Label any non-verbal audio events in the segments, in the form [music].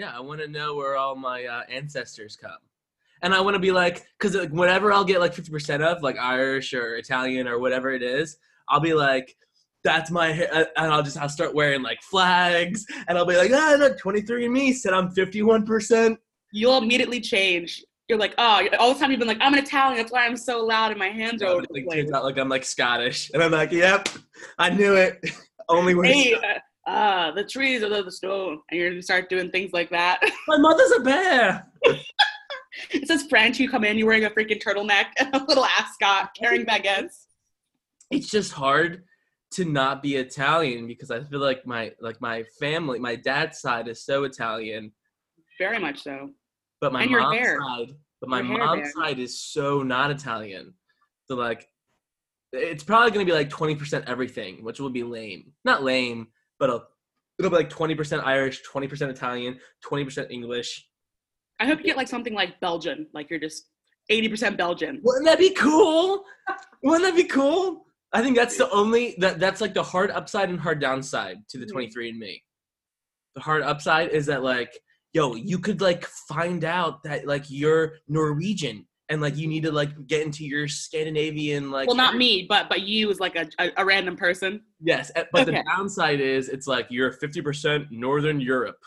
Yeah, I want to know where all my uh, ancestors come, and I want to be like, because like, whatever I'll get like fifty percent of, like Irish or Italian or whatever it is, I'll be like, that's my hair, uh, and I'll just I'll start wearing like flags, and I'll be like, ah, look, twenty three and Me said I'm fifty one percent. You'll immediately change. You're like, oh, all the time you've been like, I'm an Italian. That's why I'm so loud and my hands are over Like, turns out like I'm like Scottish, and I'm like, yep, I knew it. [laughs] Only wear Hey, uh, ah, the trees are the stone, and you're gonna start doing things like that. [laughs] my mother's a bear. it says French. You come in, you're wearing a freaking turtleneck [laughs] and a little ascot, carrying baguettes. it's just hard to not be Italian because I feel like my like my family, my dad's side is so Italian, Very much so. but my And mom's hair. side, but my hair mom's there. side is so not Italian. So like, it's probably gonna be like twenty percent everything, which will be lame. Not lame, but it'll, it'll be like twenty percent Irish, twenty percent Italian, twenty percent English. I hope you get like something like Belgian, like you're just 80% Belgian. Wouldn't that be cool? Wouldn't that be cool? I think that's the only that that's like the hard upside and hard downside to the Mhm. 23 and me. The hard upside is that like, yo, you could like find out that like you're Norwegian and like you need to like get into your Scandinavian like Well, not me, but but you as like a, a, a random person. Yes, eh, but Okay. the downside is it's like you're 50% Northern Europe.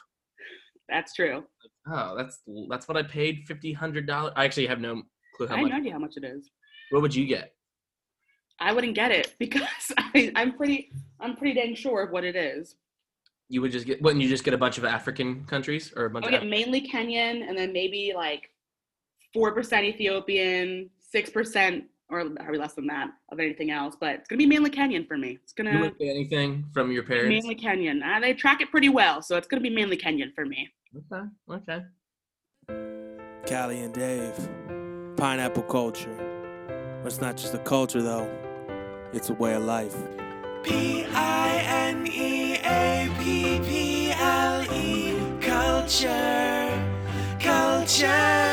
That's true. Oh, that's that's what I paid fifty hundred dollars. I actually have no clue how I have much. no idea how much it is. What would you get? I wouldn't get it [laughs] because I, I'm pretty I'm pretty dang sure of what it is. You would just get wouldn't you just get a bunch of African countries or a bunch I of would get mainly Kenyan and then maybe like four percent Ethiopian, six percent or probably less than that of anything else. But it's gonna be mainly Kenyan for me. It's gonna wouldn't anything from your parents? mainly Kenyan. Uh, they track it pretty well, so it's gonna be mainly Kenyan for me. Okay, okay. Callie and Dave. Pineapple culture. But it's not just a culture though, it's a way of life. P I N E A P P L E culture. Culture.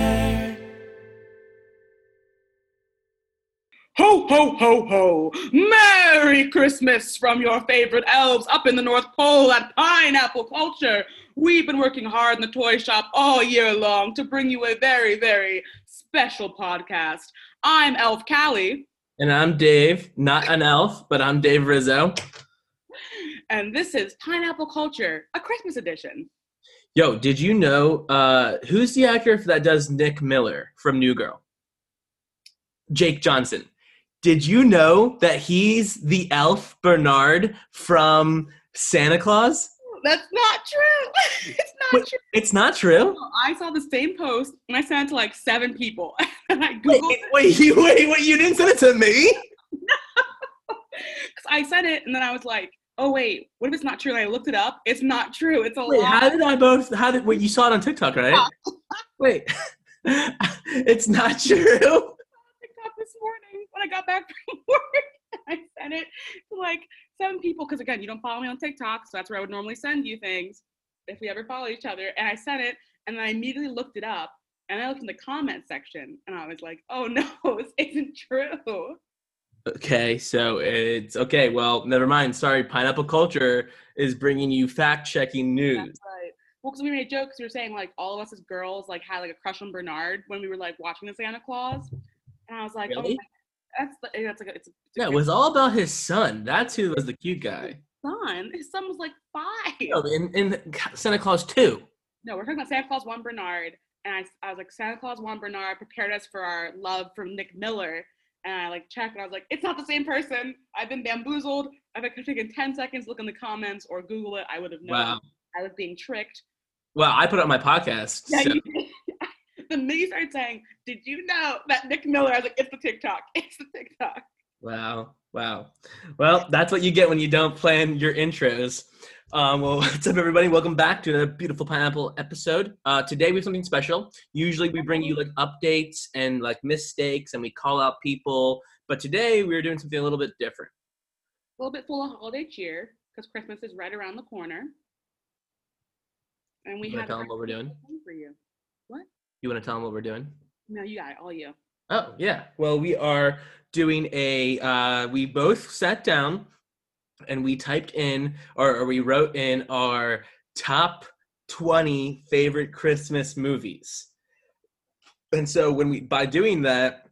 Ho, ho, ho, ho! Merry Christmas from your favorite elves up in the North Pole at Pineapple Culture. We've been working hard in the toy shop all year long to bring you a very, very special podcast. I'm Elf Callie, And I'm Dave, not an elf, but I'm Dave Rizzo. and this is Pineapple Culture, a Christmas edition. Yo, did you know uh, who's the actor that does Nick Miller from New Girl? Jake Johnson. Did you know that he's the elf Bernard from Santa Claus? That's not true. [laughs] it's not Wait. true. It's not true. I saw the same post and I sent it to like seven people. [laughs] and I Wait, Googled wait, [laughs] you wait, wait, you didn't send it to me? Because I said it, and then I was like, "Oh wait, what if it's not true?" And I looked it up. It's not true. It's a Wait, lie. how did I both how did wait, you saw it on TikTok, right? Wait. it's not true. TikTok this morning when I got back [laughs] from work. I sent it to like seven people because again, you don't follow me on TikTok, so that's where I would normally send you things if we ever follow each other. And I sent it, and then I immediately looked it up, and I looked in the comment section, and I was like, "Oh [laughs] no, this isn't true." Okay, so it's okay. Well, never mind. Sorry, Pineapple Culture is bringing you fact-checking news. That's right. Well, because we made jokes, we were saying like all of us as girls like had like a crush on Bernard when we were like watching the Santa Claus, and I was like, oh Really? "Oh, my, that's the, eh, that's like a, it's a, it's a Yeah, it was all about his son. That's who was the cute guy. son. His son was like five. No, in, in Santa Claus 2. No, we're talking about Santa Claus one Bernard, and I, I was like Santa Claus one Bernard prepared us for our love from Nick Miller, and I like checked, and I was like, it's not the same person. I've been bamboozled. If I could have taken ten seconds, look in the comments or Google it, I would have known. Wow. I was being tricked. Well, I put it on my podcast. Yeah, so- you did. The you started saying, "Did you know that Nick Miller?" I was like, "It's the TikTok. [laughs] It's the TikTok." Wow. Wow. Well, that's what you get when you don't plan your intros. Um, well, [laughs] what's up, everybody? Welcome back to a beautiful pineapple episode. Uh, today we have something special. Usually we bring you like updates and like mistakes, and we call out people. But today we are doing something a little bit different. A little bit full of holiday cheer because Christmas is right around the corner. And we have tell them what we're doing? for you. You want to tell them what we're doing? No, you got it. All you. Oh yeah. Well, we are doing a. Uh, we both sat down, and we typed in, or, or we wrote in our top twenty favorite Christmas movies. And so when we by doing that,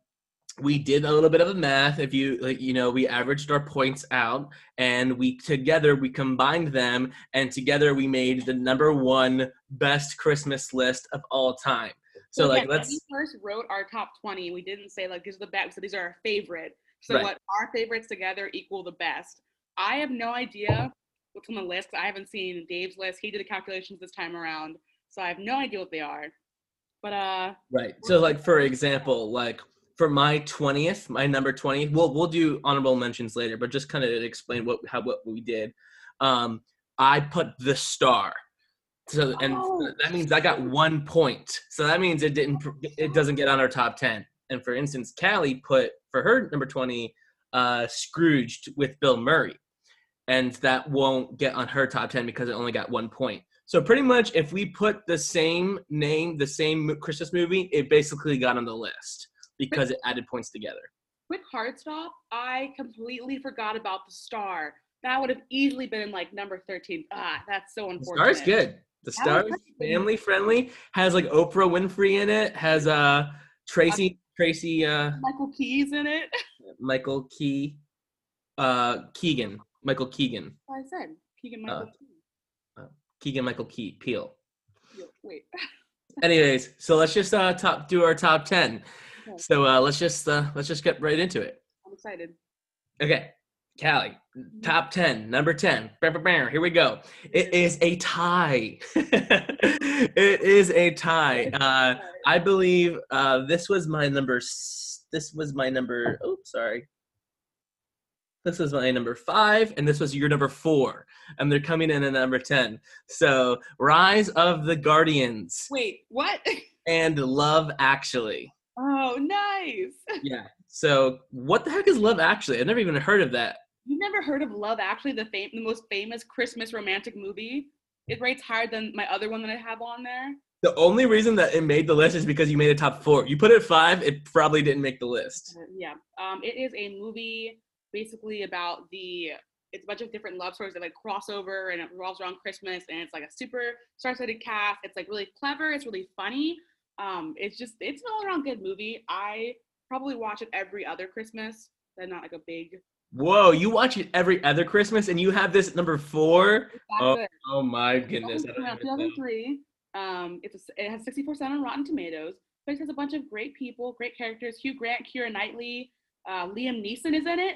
we did a little bit of a math. If you like, you know, we averaged our points out, and we together we combined them, and together we made the number one best Christmas list of all time. So like, again, let's. We first wrote our top 20. We didn't say like these are the best. So these are our favorite. So Right. what our favorites together equal the best. I have no idea what's on the list. I haven't seen Dave's list. He did the calculations this time around, so I have no idea what they are. But uh, Right. So like for example, like for my 20th, my number 20, we'll we'll do honorable mentions later, but just kind of explain what how what we did. Um I put the star. So and Oh. that means I got 1 point. So that means it didn't it doesn't get on our top 10. And for instance, Callie put for her number 20 uh Scrooged with Bill Murray. And that won't get on her top 10 because it only got 1 point. So pretty much, if we put the same name, the same Christmas movie, it basically got on the list because it added points together. quick hard stop. I completely forgot about the star. That would have easily been like number 13. Ah, that's so The unfortunate. Star's good. The Star's family friendly. Has like Oprah Winfrey in it. Has uh Tracy Tracy uh Michael Keys in it. [laughs] Michael Key uh Keegan Michael Keegan I said Keegan Michael Uh, Key. Keegan Michael Key Peel. Wait. [laughs] Anyways, so let's just uh top do our top ten. Okay. So uh let's just uh let's just get right into it. I'm excited. Okay, Callie, top 10, number 10. Bah, bah, bah, Here we go. It is a tie. [laughs] it is a tie. Uh, I believe uh, this was my number. This was my number. Oh, sorry. This was my number five, and this was your number four, and they're coming in at number ten. So, Rise of the Guardians Wait, what? [laughs] and Love Actually. Oh, nice. [laughs] Yeah. So, what the heck is Love Actually? I've never even heard of that. You've never heard of Love Actually, the fam- the most famous Christmas romantic movie? It rates higher than my other one that I have on there. The only reason that it made the list is because you made a top four. You put it five, it probably didn't make the list. Uh, Yeah. Um, it is a movie basically about the it's a bunch of different love stories that like cross over and it revolves around Christmas and it's like a super star-studded cast. It's like really clever, it's really funny. Um, it's just it's an all-around good movie. I probably watch it every other Christmas. Then not like a big Whoa, you watch it every other Christmas and you have this number four? it's that Oh. Oh my goodness. I It came don't out even know. 2003. Um, it's a, it has 64% on Rotten Tomatoes. But it has a bunch of great people, great characters. Hugh Grant, Keira Knightley, uh, Liam Neeson is in it.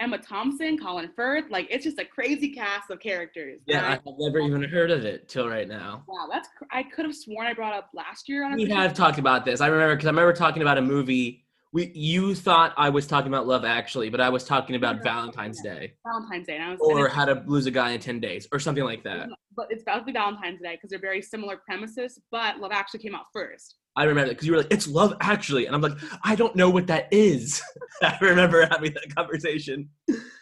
Emma Thompson, Colin Firth. Like it's just a crazy cast of characters. Yeah, I- have never even heard of it till right now. wow, that's cr- I could have sworn I brought up last year On we have talked about this. I remember because I remember talking about a movie. We you thought I was talking about Love Actually, but I was talking about Yeah. Valentine's Day Valentine's Day. And I was or How to Lose a Guy in Ten Days or something like that. but it's about to be Valentine's Day because they're very similar premises. But Love Actually came out first. I remember because you were like, "It's Love Actually," and I'm like, "I don't know what that is." [laughs] I remember having that conversation.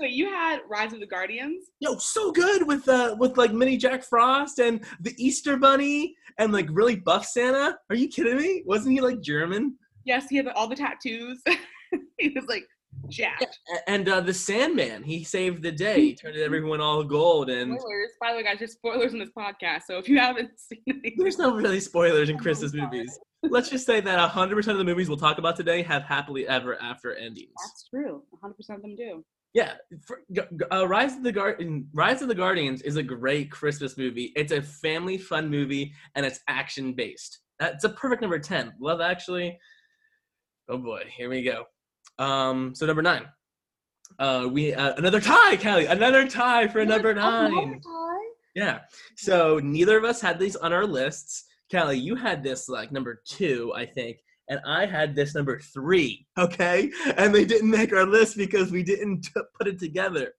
Wait, you had Rise of the Guardians. yo, so good with uh with like mini Jack Frost and the Easter Bunny and like really buff Santa. Are you kidding me? Wasn't he like German? Yes, he had all the tattoos. [laughs] he was like jacked. A- And uh the Sandman, he saved the day. He turned everyone all gold. And Spoilers. By the way, guys, there's spoilers in this podcast. So if you haven't [laughs] seen anything, there's no really spoilers in Oh, Christmas movies. Let's just say that 100% of the movies we'll talk about today have happily ever after endings. that's true. 100% of them do. Yeah, for, uh, Rise of the Guardian, Rise of the Guardians is a great Christmas movie. It's a family fun movie and it's action based. That's a perfect number ten. Love Actually. Oh boy, here we go. Um, so number nine. Uh, we uh, another tie, Callie. Another tie for number nine. Tie? Yeah. So neither of us had these on our lists. Callie, you had this like number two, I think, and I had this number three. Okay, and they didn't make our list because we didn't t- put it together.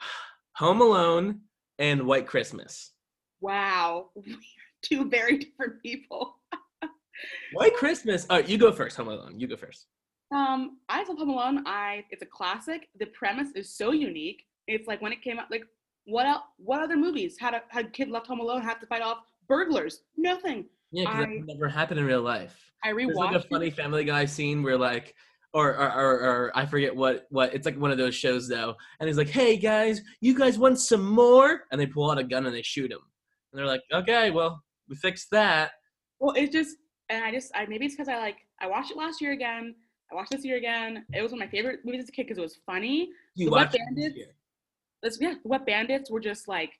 [sighs] Home Alone and White Christmas. Wow, [laughs] two very different people. White Christmas. All right, you go first. Home Alone. You go first. Um, I love Home Alone. I it's a classic. The premise is so unique. It's like when it came out, like what else? What other movies had a had kid left home alone have to fight off burglars? Nothing. Yeah, because that never happened in real life. I There's rewatched. like a it. funny Family Guy scene where like, or or, or or I forget what what it's like one of those shows though, and he's like, "Hey guys, you guys want some more?" And they pull out a gun and they shoot him, and they're like, "Okay, well we fixed that." Well, it's just, and I just, I maybe it's because I like, I watched it last year again. I watched this year again. It was one of my favorite movies as a kid because it was funny. You The Wet watched it this Bandits? year. This, yeah, the Wet Bandits were just like,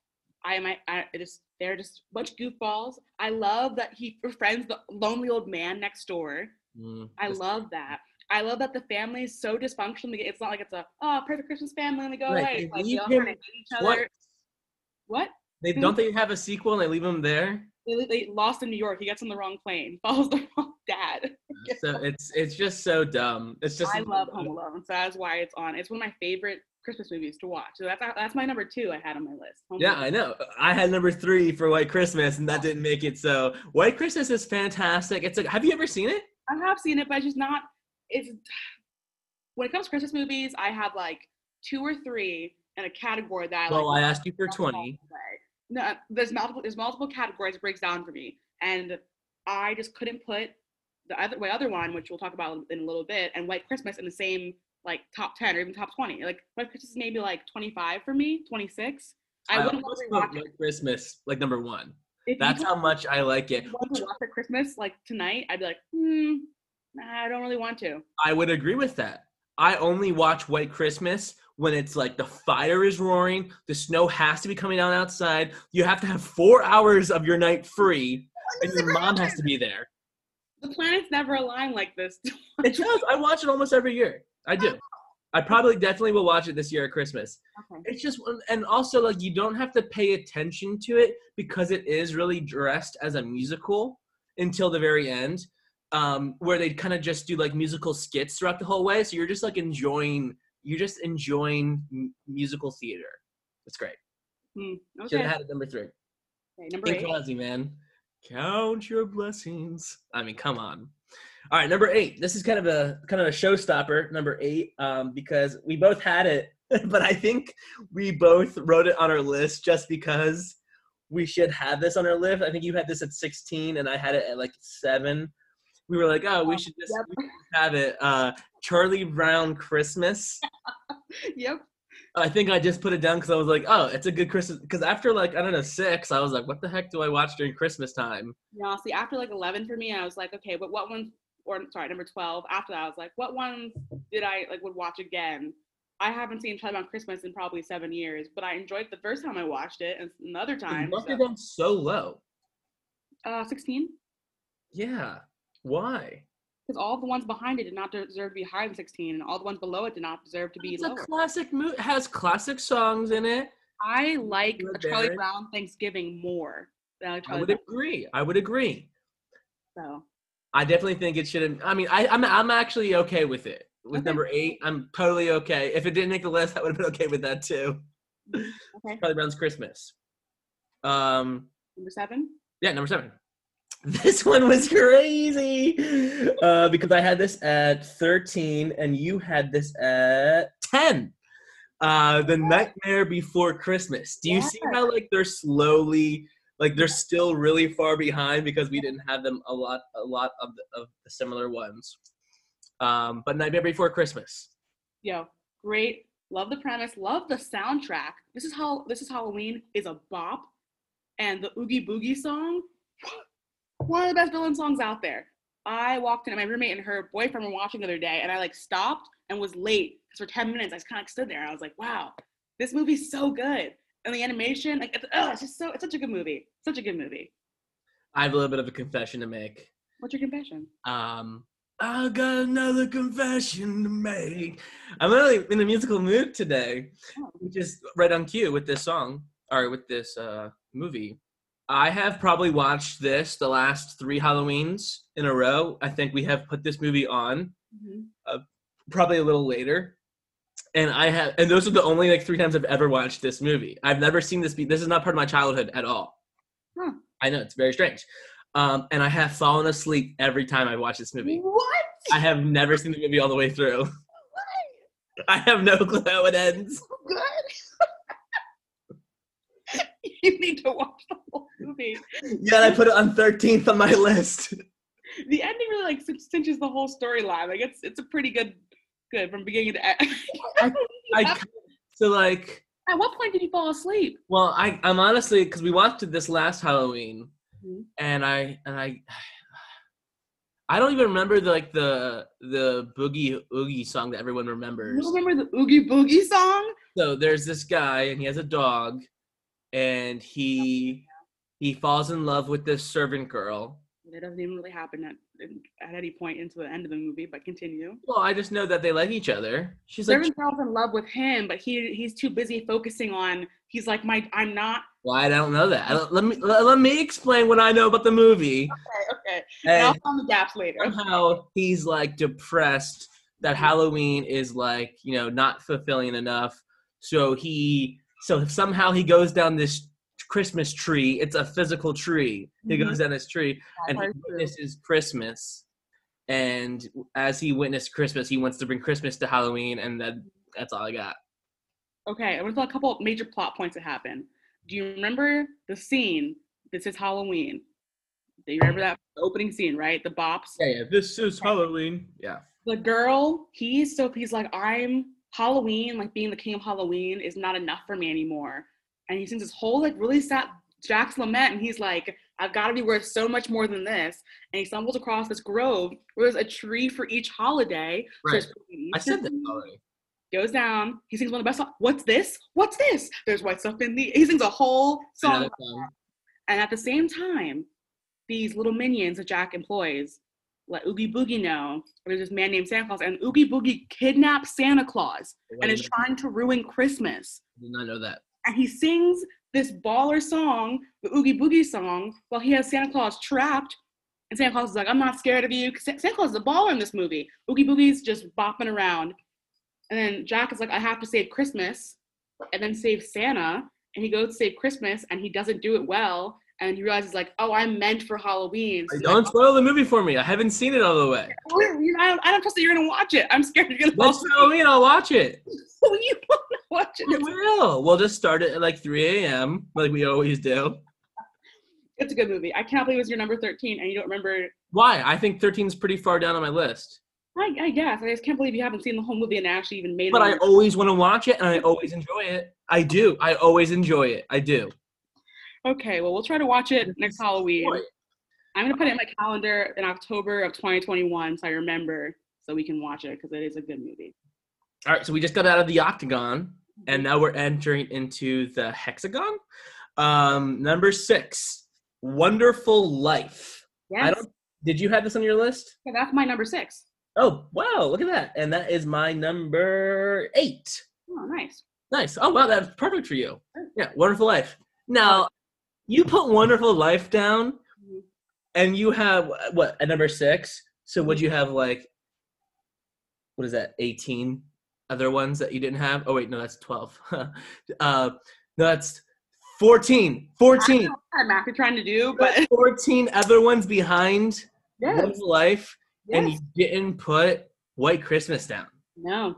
I am, I, just, they're just a bunch of goofballs. I love that he befriends the lonely old man next door. Mm, I love that. I love that the family is so dysfunctional. It's not like it's a oh perfect Christmas family and they go Right, away. It's like they all him kind of hate each What? What? They don't they have a sequel and they leave him there? They, they lost in New York. He gets on the wrong plane. [laughs] Follows the wrong dad. So it's it's just so dumb. It's just I love Home Alone, so that's why it's on. It's one of my favorite Christmas movies to watch. So that's that's my number two. I had on my list. Home Yeah, Alone. I know. I had number three for White Christmas, and that didn't make it. So White Christmas is fantastic. It's like, have you ever seen it? I have seen it, but it's just not. It's when it comes to Christmas movies, I have like two or three in a category that I Well, like. I asked you for twenty. No, there's multiple. There's multiple categories. It breaks down for me, and I just couldn't put the other my other one, which we'll talk about in a little bit, and White Christmas in the same like top ten or even top twenty. Like White Christmas is maybe like 25 for me, 26. I wouldn't want almost to it. White Christmas like number one. If That's how much I like it. you want to watch at Christmas like tonight, I'd be like, hmm, nah, I don't really want to. I would agree with that. I only watch White Christmas when it's like the fire is roaring, the snow has to be coming down outside. You have to have four hours of your night free, and your mom has to be there. The planets never align like this. [laughs] It does. I watch it almost every year. I do. I probably definitely will watch it this year at Christmas. okay. It's just, and also like you don't have to pay attention to it because it is really dressed as a musical until the very end, um, where they kind of just do like musical skits throughout the whole way. So you're just like enjoying, you're just enjoying m- musical theater. It's great. Hmm, Should have had it number three. okay. Number Bing eight. Crosby, man. Count your blessings. I mean, come on. All right, number eight. This is kind of a kind of a showstopper. Number eight, um, because we both had it, [laughs] but I think we both wrote it on our list just because we should have this on our list. I think you had this at 16, and I had it at like seven. We were like, oh, we should just, Yep. have it. Uh, Charlie Brown Christmas. [laughs] Yep. I think I just put it down because I was like, oh, it's a good Christmas. Because after like I don't know six, I was like, what the heck do I watch during Christmas time? Yeah, see, after like 11 for me, I was like, okay, but what ones, or sorry, number 12, after that, I was like, what ones did I like would watch again? I haven't seen Charlie Brown Christmas in probably seven years, but I enjoyed it the first time I watched it and another It time. must have so- been so low. uh, 16? Yeah. Why? Because all the ones behind it did not deserve to be higher than 16, and all the ones below it did not deserve to be It's a classic movie. Has classic songs in it. I like Good a Charlie Barry. Brown Thanksgiving more than I like I would Brown. agree. I would agree. So, I definitely think it should have. I mean, I, I'm I'm actually okay with it. With Okay. number eight, I'm totally okay. If it didn't make the list, I would have been okay with that too. okay. Charlie Brown's Christmas. Um, Number seven? yeah, number seven. [laughs] This one was crazy uh, because I had this at 13 and you had this at 10. Uh, the Nightmare Before Christmas. Do you see how like they're slowly like they're still really far behind because we didn't have them a lot a lot of the, of the similar ones. Um, but Nightmare Before Christmas. Yo, great. Love the premise. Love the soundtrack. This is how this is Halloween is a bop, and the Oogie Boogie song, one of the best villain songs out there. I walked in, and my roommate and her boyfriend were watching the other day, and I like stopped and was late because for ten minutes I just kind of stood there. And I was like, wow, this movie's so good, and the animation, like, it's, oh, it's just so it's such a good movie, such a good movie. I have a little bit of a confession to make. What's your confession? Um, I got another confession to make. I'm really in a musical mood today, Oh. which is right on cue with this song or with this uh, movie. I have probably watched this the last three Halloweens in a row. I think we have put this movie on probably a little later. And I have, and those are the only like three times I've ever watched this movie. I've never seen this. Be, this is not part of my childhood at all. Huh. I know it's very strange. Um, and I have fallen asleep every time I watch this movie. What? I have never seen the movie all the way through. [laughs] I have no clue how it ends. Good. [laughs] you need to watch the whole movie. Yet I put it on 13th on my list. The ending really like cinches the whole storyline. Like it's it's a pretty good good from beginning to end. [laughs] I so like At what point did you fall asleep? well I I'm honestly because we watched it this last Halloween Mhm. and I and I I don't even remember the like the the boogie oogie song that everyone remembers. don't remember the Oogie Boogie song? So there's this guy and he has a dog and he he falls in love with this servant girl. It doesn't even really happen at at any point into the end of the movie, but continue. Well, I just know that they like each other. She's like, Servant girl's in love with him, but he he's too busy focusing on he's like my I'm not "Well, I don't know that. Don't- Let me let, let me explain what I know about the movie." okay, okay. And I'll fill the gaps later. somehow he's like depressed that Halloween is like you know not fulfilling enough. So he so somehow he goes down this Christmas tree. It's a physical tree. He Mhm. goes down this tree and he That's true. witnesses Christmas. And as he witnessed Christmas, he wants to bring Christmas to Halloween, and that that's all I got. Okay, I'm gonna tell a couple of major plot points that happen. Do you remember the scene? This is Halloween. Do you remember that opening scene, right? The bops. Yeah, yeah. This is Halloween. Yeah. The girl, he's so he's like, I'm Halloween, like being the king of Halloween is not enough for me anymore. And he sings this whole like really sad Jack's lament, and he's like, I've got to be worth so much more than this. And he stumbles across this grove where there's a tree for each holiday. Right. an I said that already. goes down. He sings one of the best songs. What's this? What's this? There's white stuff in the. He sings a whole song. Song. And at the same time, these little minions that Jack employs let Oogie Boogie know there's this man named Santa Claus, and Oogie Boogie kidnaps Santa Claus and is trying to ruin Christmas. I did not know that. And he sings this baller song, the Oogie Boogie song, while he has Santa Claus trapped. And Santa Claus is like, I'm not scared of you. Santa Claus is a baller in this movie. Oogie Boogie's just bopping around. And then Jack is like, I have to save Christmas and then save Santa. And he goes to save Christmas and he doesn't do it well. And he realizes, like, oh, I'm meant for Halloween. So Don't like, spoil the movie for me. I haven't seen it all the way. [laughs] "Oh, you know, I, don't, I don't trust that you're going to watch it. I'm scared you're going to Next watch Halloween, I'll watch it. [laughs] you [laughs] want to watch it. It's, will. We'll just start it at like 3 a.m. like we always do. it's a good movie. I cannot believe it was your number 13 and you don't remember Why? I think 13 is pretty far down on my list. I, I guess. I just can't believe you haven't seen the whole movie and actually even made But it. But I always want to watch it and I always enjoy it. I do. I always enjoy it. I do. Okay, well, we'll try to watch it next Halloween. I'm going to put it in my calendar in October of 2021 so I remember so we can watch it because it is a good movie. All right, so we just got out of the octagon and now we're entering into the hexagon. Um, number six, Wonderful Life. Yes. I don't. Did you have this on your list? Yeah, that's my number six. Oh wow! Look at that, and that is my number eight. Oh, nice. Nice. Oh wow, that's perfect for you. Yeah, Wonderful Life. Now, you put Wonderful Life down, Mhm. and you have what at number six. So would you have like, what is that? Eighteen other ones that you didn't have? Oh wait, no, that's twelve. [laughs] uh, no, that's 14. 14. What I'm actually trying to do, but 14 other ones behind yes, Wonderful Life, and you didn't put White Christmas down. No.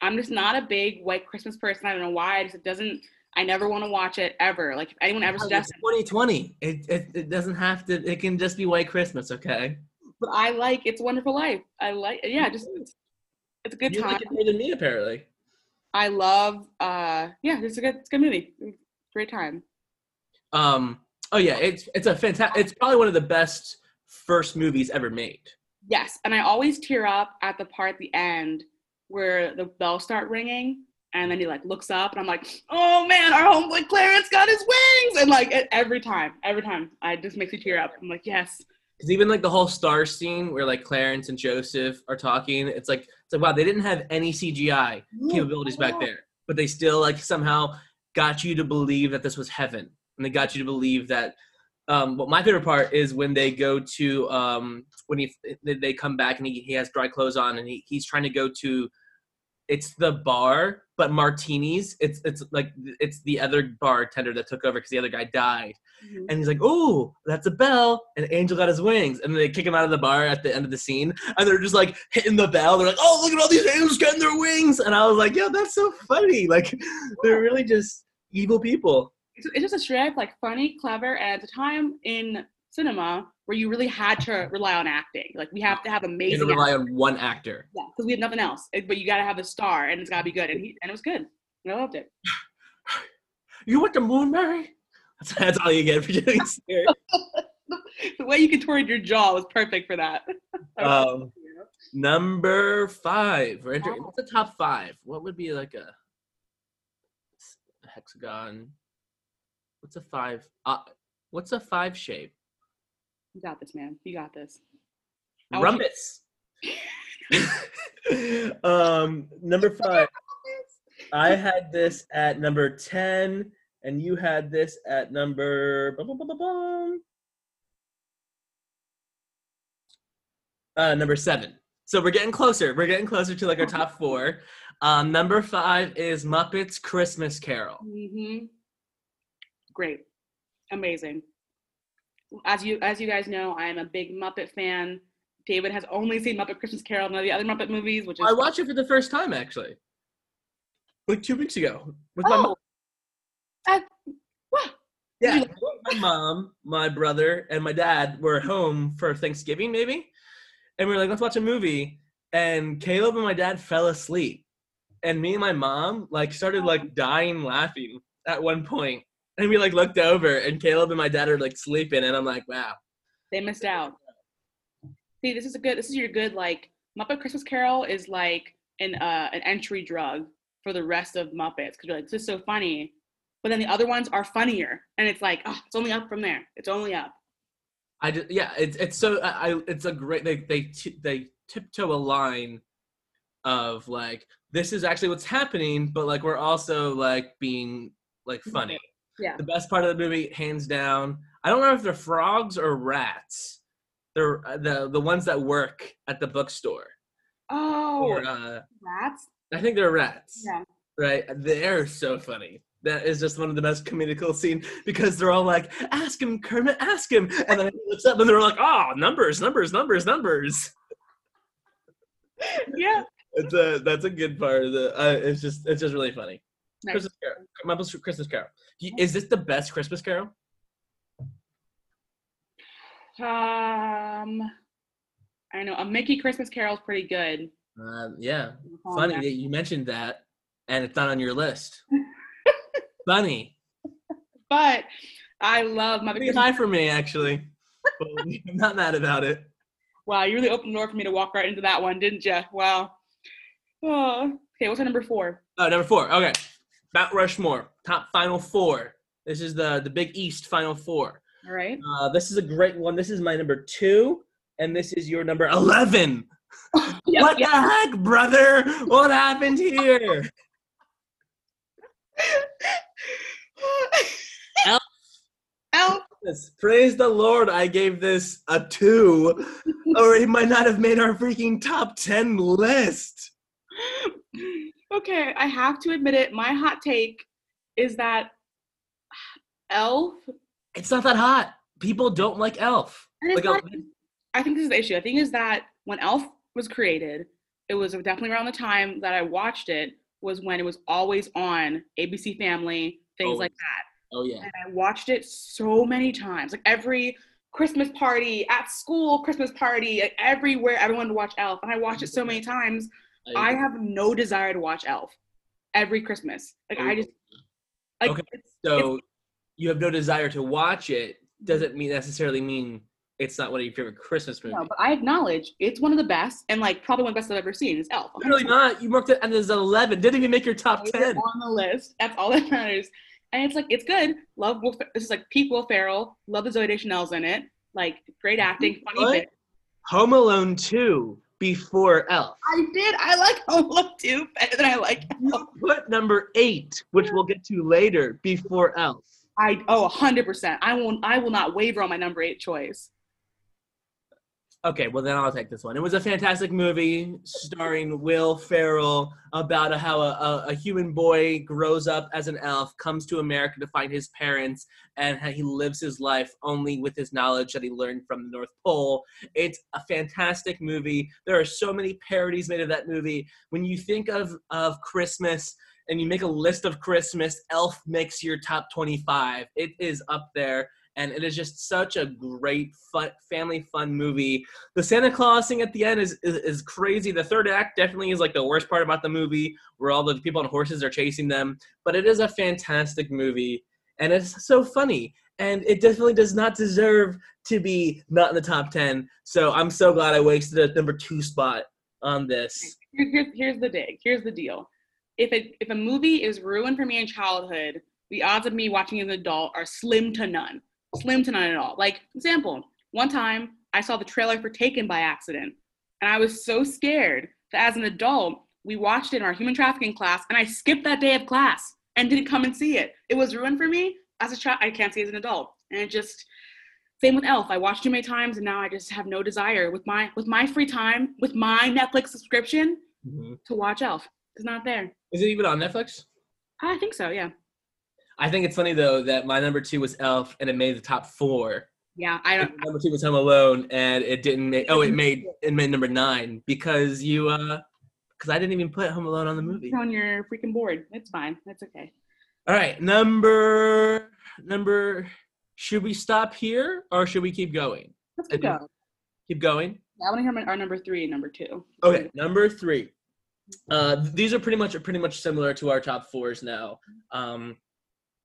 I'm just not a big white Christmas person. I don't know why. Just it doesn't I never want to watch it ever. Like if anyone ever suggests it. 2020. It, it it doesn't have to. It can just be White Christmas, okay? But I like It's a Wonderful Life. I like yeah, just it's, it's a good you time. like it more than me, apparently. I love uh yeah, it's a good it's a good movie. Great time. Um. Oh yeah, it's it's a fantastic. It's probably one of the best first movies ever made. Yes, and I always tear up at the part at the end where the bells start ringing and then he like looks up and I'm like, "Oh man, our homeboy Clarence got his wings." And like every time, every time, I just makes me tear up. I'm like, "Yes." Because even like the whole star scene where like Clarence and Joseph are talking, it's like it's like wow, they didn't have any CGI capabilities back there, but they still like somehow got you to believe that this was heaven. and they got you to believe that. Um, but my favorite part is when they go to um, when he they come back and he, he has dry clothes on and he, he's trying to go to it's the bar but martinis it's it's like it's the other bartender that took over because the other guy died. Mhm. and he's like oh that's a bell. And angel got his wings. And then they kick him out of the bar at the end of the scene. And they're just like hitting the bell. They're like oh look at all these angels getting their wings. And i was like yo that's so funny. Like they're really just evil people. It's, it's just a straight like funny, clever, and at the time in cinema where you really had to rely on acting. Like we have to have you amazing. don't rely on one actor Yeah, because we have nothing else. But you got to have a star, and it's got to be good. And he and it was good. And I loved it. [sighs] you went to moon mary that's, that's all you get for doing scary [laughs] the way you contorted your jaw was perfect for that. [laughs] um Number five. Wow. What's the top five? What would be like a hexagon? What's a five? Uh, what's a five shape? You got this, man. You got this. I want Rumpus. [laughs] um, number [laughs] five. I had this at number ten, and you had this at number. Uh, number seven. So we're getting closer. We're getting closer to like our top four. Um, number five is Muppets Christmas Carol. hmm Great, amazing. As you as you guys know, I am a big Muppet fan. David has only seen Muppet Christmas Carol, none of the other Muppet movies, which is I watched it for the first time actually, like two weeks ago with my mom. oh, uh, what? Yeah, my mom, my brother, and my dad were home for Thanksgiving, maybe, and we were like, "Let's watch a movie." And Caleb and my dad fell asleep, and me and my mom like started like dying laughing at one point, and we like looked over, and Caleb and my dad are like sleeping, and I'm like, "Wow." They missed out. See, this is a good. This is your good like Muppet Christmas Carol is like an uh, an entry drug for the rest of Muppets because you're like this is so funny, but then the other ones are funnier, and it's like oh, it's only up from there. It's only up. I just yeah, it's it's so I I- it's a great they they t- they tiptoe a line of like this is actually what's happening, but like we're also like being like funny. Yeah. The best part of the movie, hands down. I don't know if they're frogs or rats. They're uh, the the ones that work at the bookstore. Oh, Or, uh, rats. I think they're rats. Yeah. Right? They're so funny. That is just one of the best comedical scenes because they're all like, "Ask him, Kermit, ask him," and then he looks up and they're like, "Oh, numbers, numbers, numbers, numbers." Yeah. [laughs] It's a that's a good part of the. Uh, it's just it's just really funny. Nice. Christmas Carol, Muppets Christmas Carol. Is this the best Christmas Carol? Um, I don't know. A Mickey Christmas Carol is pretty good. Uh, yeah, funny that you mentioned that, and it's not on your list. [laughs] funny. But I love Muppet Pretty high for me, actually. [laughs] I'm not mad about it. Wow, you really opened the door for me to walk right into that one, didn't you? Wow. Oh. Okay, what's our number four? Oh, number four. Okay, Mount Rushmore, top final four. This is the the Big East final four. All right. Uh, this is a great one. This is my number two, and this is your number eleven. [laughs] Yep, what yep. the heck, brother? What happened here? [laughs] Elf. Elf. Praise the Lord, I gave this a two, or it might not have made our freaking top 10 list. [laughs] okay, I have to admit it. My hot take is that Elf. It's not that hot. People don't like Elf. And it's Like, not, uh, I think this is the issue. I think is that when Elf was created, it was definitely around the time that I watched it. Was when it was always on ABC Family, things like that. Oh, yeah. and I watched it so many times. Like every Christmas party, at school Christmas party, like everywhere, everyone would watch Elf. And I watched it so many times. I have no desire to watch Elf every Christmas. Like I oh. just like Okay. it's, So you have no desire to watch it, doesn't mean necessarily mean it's not one of your favorite Christmas movies. no, but I acknowledge it's one of the best and like probably one of the best I've ever seen is Elf. Really not. You marked it as 11. Didn't even make your top It's 10. on the list. That's all that matters. And it's like it's good. Love Will. This is like peak Will Ferrell. Love the Zooey Deschanel's in it. Like great acting, funny What? bit. Home Alone 2 before Elf. I did. I like [laughs] Home Alone too better than I like Elf. You put number eight, which we'll get to later, before Elf. I oh hundred percent. I won't. I will not waver on my number eight choice. Okay, well then I'll take this one. It was a fantastic movie starring Will Ferrell about how a, a, a, human boy grows up as an elf, comes to America to find his parents, and how he lives his life only with his knowledge that he learned from the North Pole. It's a fantastic movie. There are so many parodies made of that movie. When you think of of Christmas and you make a list of Christmas, Elf makes your top 25. It is up there and it is just such a great fun family fun movie. The santa claus thing at the end is, is, is crazy. The third act definitely is like the worst part about the movie where all the people on horses are chasing them but it is a fantastic movie and it's so funny and it definitely does not deserve to be not in the top 10 so i'm so glad i wasted a number two spot on this. Here's, here's the dig here's the deal. If it if a movie is ruined for me in childhood the odds of me watching as an adult are slim to none slim to none at all. Like, example, one time I saw the trailer for Taken by accident, and I was so scared that as an adult, we watched it in our human trafficking class, and I skipped that day of class and didn't come and see it. It was ruined for me as a child. I can't see it as an adult, and it just same with Elf. I watched too many times, and now I just have no desire with my with my free time with my Netflix subscription mm-hmm. to watch Elf. It's not there. Is it even on Netflix? I think so. Yeah. I think it's funny though that my number two was Elf and it made the top four. Yeah, I don't. Number two was Home Alone and it didn't make. Oh, it made it made number nine because you uh because I didn't even put Home Alone on the movie. on your freaking board. It's fine. That's okay. All right, number number. Should we stop here or should we keep going? Let's keep going. Keep going. Yeah, I want to hear my, our number three and number two. Okay, number three. Uh, these are pretty much pretty much similar to our top fours now. Um,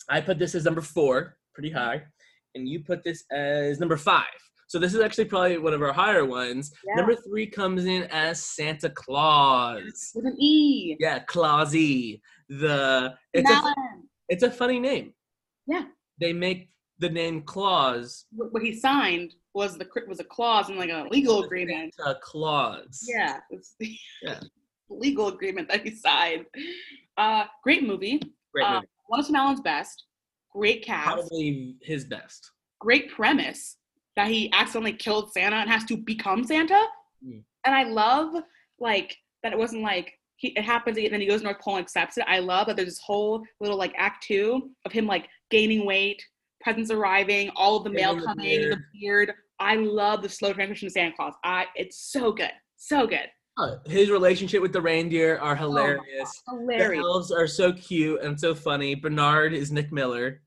I put this as number four, pretty high, and you put this as number five. So this is actually probably one of our higher ones. Yeah. Number three comes in as Santa Claus with an E. Yeah, Clausy. The it's a it's a funny name. Yeah. They make the name Claus. What he signed was the was a clause in like a legal agreement. A clause. Yeah. yeah. [laughs] legal agreement that he signed. Uh, great movie. Great uh, movie. Uh, one of Tim Allen's best. Great cast. Probably his best. Great premise that he accidentally killed Santa and has to become Santa. Mm. And I love like that it wasn't like he, it happens and then he goes North Pole and accepts it. I love that there's this whole little like act two of him like gaining weight, presents arriving, all of the mail coming, the beard. the beard. I love the slow transition to Santa Claus. I it's so good, so good. His relationship with the reindeer are hilarious. Oh, hilarious. The elves are so cute and so funny. Bernard is Nick Miller.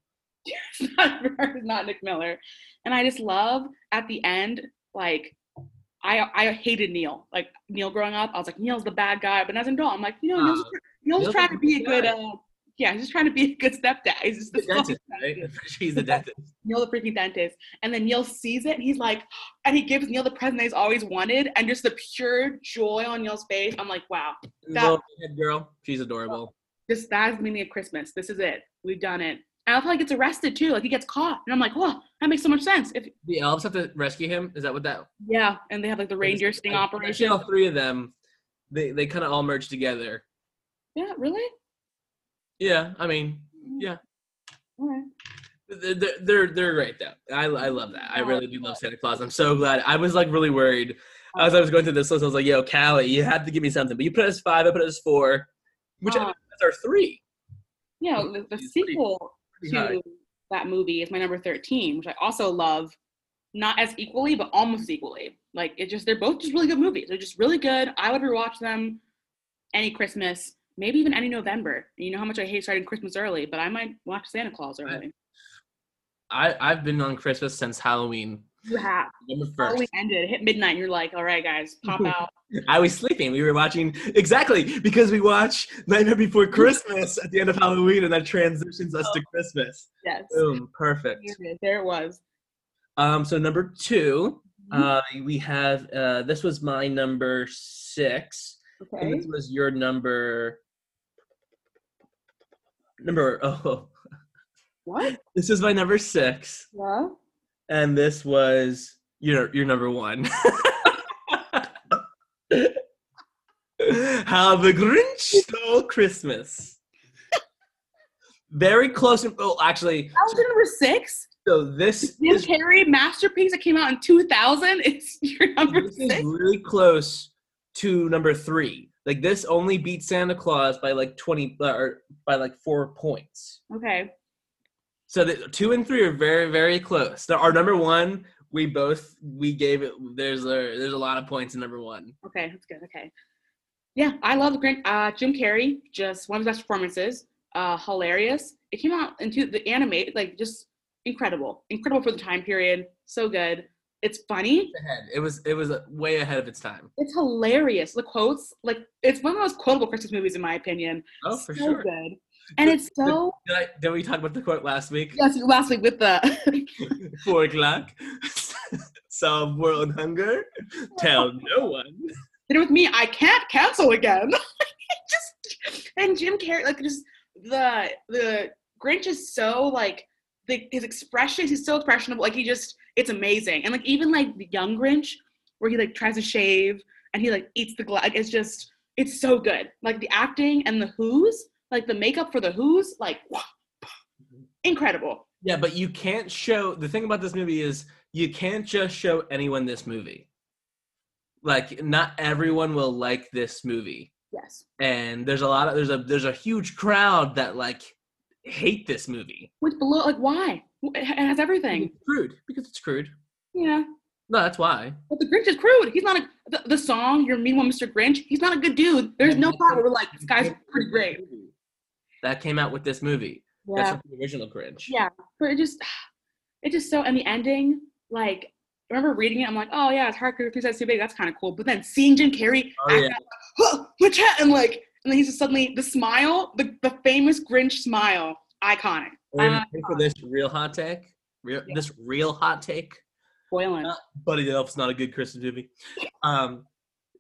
[laughs] Bernard is not Nick Miller. And I just love at the end, like I I hated Neil. Like Neil growing up, I was like, Neil's the bad guy. But as an adult, I'm like, you know, Neil's, uh, Neil's, Neil's trying to be a good uh, yeah, he's just trying to be a good stepdad. He's just the dentist, right? He's the dentist. Neil the freaking dentist. And then Neil sees it and he's like, and he gives Neil the present that he's always wanted. And just the pure joy on Neil's face. I'm like, wow. That, head girl. She's adorable. This that's the meaning of Christmas. This is it. We've done it. And I how he gets arrested too. Like he gets caught. And I'm like, whoa, that makes so much sense. If the elves have to rescue him, is that what that Yeah, and they have like the reindeer sting operation. All three of them, they they kind of all merge together. Yeah, really? Yeah, I mean, yeah. They're, they're they're great though. I I love that. I really do love Santa Claus. I'm so glad. I was like really worried as I was going through this list. I was like, "Yo, Callie, you have to give me something." But you put it as five. I put it as four, which uh, are three. Yeah, the, the sequel pretty, pretty to that movie is my number thirteen, which I also love. Not as equally, but almost equally. Like it just they're both just really good movies. They're just really good. I would rewatch them any Christmas maybe even any November. You know how much I hate starting Christmas early, but I might watch Santa Claus early. I, I've been on Christmas since Halloween. You have. November first. Halloween ended. It hit midnight. And you're like, all right, guys, pop [laughs] out. I was sleeping. We were watching exactly because we watch Nightmare Before Christmas at the end of Halloween, and that transitions us oh. to Christmas. Yes. Boom. Perfect. There it was. Um. So number 2 mm-hmm. uh, we have. Uh, this was my number six. Okay. And this was your number number [laughs] oh what? This is my number six. Yeah. And this was your your number one. [laughs] How the Grinch stole Christmas. very close. In, oh, actually, That was your number six. so this Jim is, Carrey masterpiece that came out in 2000. It's [laughs] your number this is six. really close to number three. Like this only beat Santa Claus by like twenty uh, or by like four points. Okay. So the two and three are very very close. Now, our number one, we both we gave it. There's a there's a lot of points in number one. Okay, that's good. Okay. Yeah, I love the Grinch. Uh, Jim Carrey, just one of his best performances. Uh, hilarious. It came out into the animated, like just incredible, incredible for the time period. So good. It's funny. Ahead. It was it was uh, way ahead of its time. It's hilarious. The quotes, like it's one of the most quotable Christmas movies in my opinion. Oh, for so sure. good. And it's so. Did, I, did we talk about the quote last week? Yes, last week with the. [laughs] Four o'clock. [laughs] Solve world hunger. Tell no one. it with me. I can't cancel again. [laughs] just and Jim Carrey, like just the the Grinch is so like the his expressions. He's so expressionable. Like he just, it's amazing. And like even like the young Grinch, where he like tries to shave and he like eats the glass. Like, it's just, it's so good. Like the acting and the Who's, like the makeup for the Who's, like incredible. Yeah, but you can't show the thing about this movie is you can't just show anyone this movie. Like not everyone will like this movie. Yes. And there's a lot of there's a there's a huge crowd that like hate this movie. Which below, like why? It has everything. It's crude because it's crude. Yeah. No, that's why. But the Grinch is crude. He's not a the, the song "You're Mean One, Mr. Grinch." He's not a good dude. There's no part where we're like, "This guy's pretty great." That came out with this movie. That's Yeah, not the original Grinch. yeah. But it just, [sighs] it just so. And the ending, like, I remember reading it. I'm like, "Oh yeah, it's hard because three sides too big. That's kind of cool." But then seeing Jim Carrey, Oh, yeah. out, "Huh, my cat," and like, and then he's just suddenly the smile, the the famous Grinch smile, iconic. Ready for this real hot take? Real, Yeah. This real hot take. Boylan. Uh, Buddy the Elf's not a good Christmas movie. Um,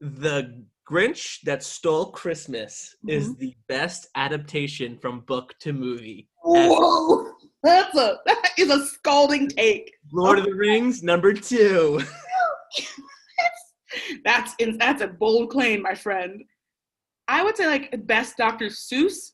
the Grinch that stole Christmas is Mm-hmm. the best adaptation from book to movie. Whoa, [laughs] that's a that is a scalding take. Lord of the Rings, number two. [laughs] that's in, that's a bold claim, my friend. I would say like best Dr. Seuss,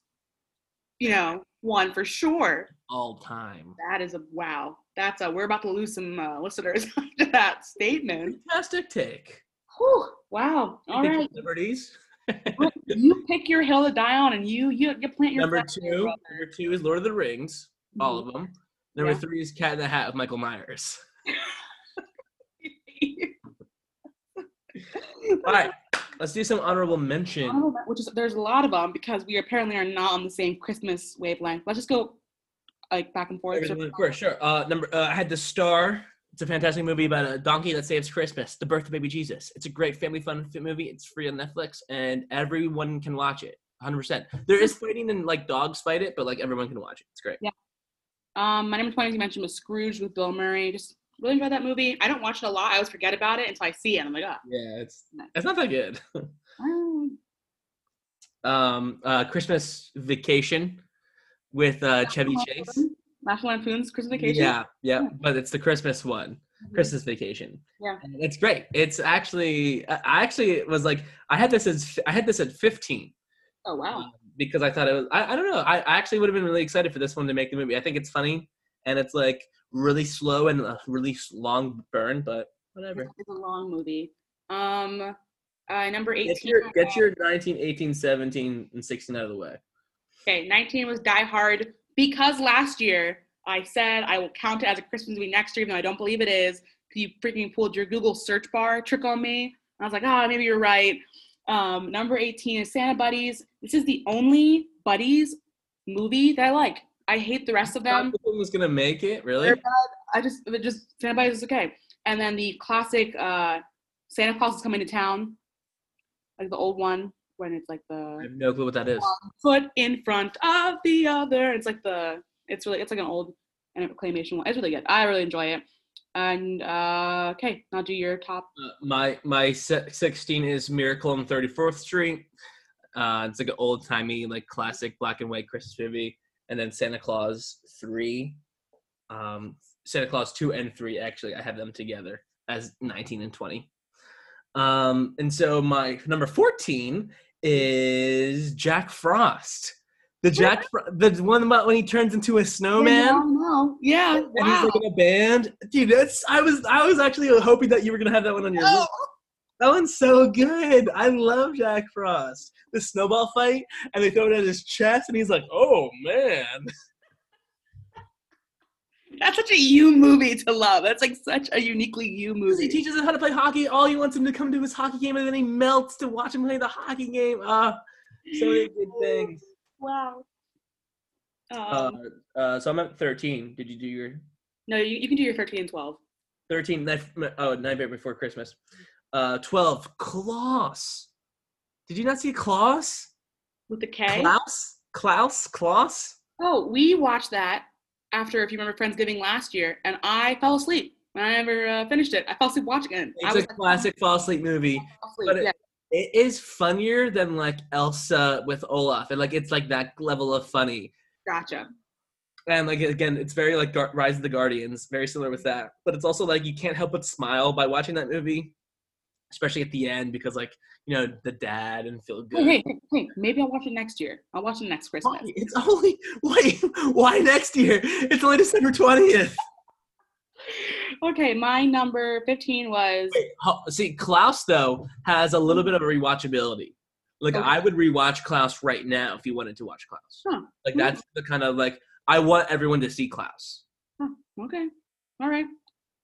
you know, one for sure. All time. That is a wow. That's a we're about to lose some uh, listeners [laughs] after that statement. Fantastic take. Whew, wow. All right, Liberties. [laughs] you pick your hill to die on, and you you you plant your number there, two. Number two is Lord of the Rings. All of them. Number Yeah. three is Cat in the Hat with Michael Myers. [laughs] All right, let's do some honorable mention. Honorable Which is there's a lot of them because we apparently are not on the same Christmas wavelength. Let's just go like back and forth. Of course, sure. Uh, number, uh, I had The Star. It's a fantastic movie about a donkey that saves Christmas, the birth of baby Jesus. It's a great family fun movie. It's free on Netflix, and everyone can watch it. 100%. There is fighting and like dogs fight it, but like everyone can watch it. It's great. Yeah. Um, my number 20, as you mentioned, was Scrooge with Bill Murray. Just really enjoyed that movie. I don't watch it a lot. I always forget about it until I see it. I'm like, ah. Yeah, it's it's not that good. Oh. [laughs] um, uh, Christmas Vacation with uh, Chevy Chase. National Lampoon's Christmas Vacation. Yeah, yeah, Yeah. but it's the Christmas one. Mhm. Christmas Vacation. Yeah. And it's great. It's actually, I I actually was like, I had this as, I had this at 15 Oh wow. um, because I thought it was, I, I don't know, I, I actually would have been really excited for this one to make the movie. I think it's funny and it's like really slow and a really long burn, but whatever. It's a long movie. Um, uh, number 18. Get your, get your 19, 18, 17, and 16 out of the way. Okay, 19 was Die Hard because last year I said I will count it as a Christmas movie next year, even though I don't believe it is. You freaking pulled your Google search bar trick on me. I was like, ah, maybe you're right. Um, number 18 is Santa Buddies. This is the only Buddies movie that I like. I hate the rest of them. One was going to make it, really? I just, it just Santa Buddies is okay. And then the classic uh, Santa Claus is coming to town, like the old one when it's like the I have no clue what that is. foot in front of the other. It's like the it's really it's like an old and claymation one. It's really good. I really enjoy it. And uh okay, now do your top. Uh, my my se- 16 is Miracle on 34th Street. Uh, it's like an old timey, like classic black and white Christmas movie. And then Santa Clause 3. Um, Santa Clause 2 and 3, actually, I have them together as 19 and 20. Um, and so my number 14 is Jack Frost. The Jack, the one about when he turns into a snowman. No, yeah. And he's like in a band, dude. That's I was I was actually hoping that you were gonna have that one on your list. That one's so good. I love Jack Frost. The snowball fight, and they throw it at his chest, and he's like, "Oh man!" [laughs] That's such a you movie to love. That's like such a uniquely you movie. He teaches him how to play hockey. All he wants him to come to his hockey game, and then he melts to watch him play the hockey game. Ah, so many good things. Wow. Uh, Um, uh, so I'm at 13. Did you do your no, you, you can do your 13 and 12. 13? Night, oh, Nightmare Before Christmas. Uh, 12. Klaus. Did you not see Klaus? With the K. Klaus? Klaus? Klaus? Oh, we watched that after, if you remember, Friendsgiving last year, and I fell asleep. I never uh, finished it. I fell asleep watching it. I It's was a classic fall asleep movie. asleep, but it- yeah. It is funnier than like Elsa with Olaf, and like it's like that level of funny. Gotcha. And like again, it's very like Gar- Rise of the Guardians, very similar with that. But it's also like you can't help but smile by watching that movie, especially at the end because like you know the dad and feel good. Hey, hey, hey, maybe I'll watch it next year. I'll watch it next Christmas. Why? It's only [laughs] why why next year? It's only December twentieth. Okay, my number 15 was See, Klaus though has a little bit of a rewatchability. Like Okay. I would rewatch Klaus right now if you wanted to watch Klaus. Huh. Like that's the kind of like I want everyone to see Klaus. okay. All right.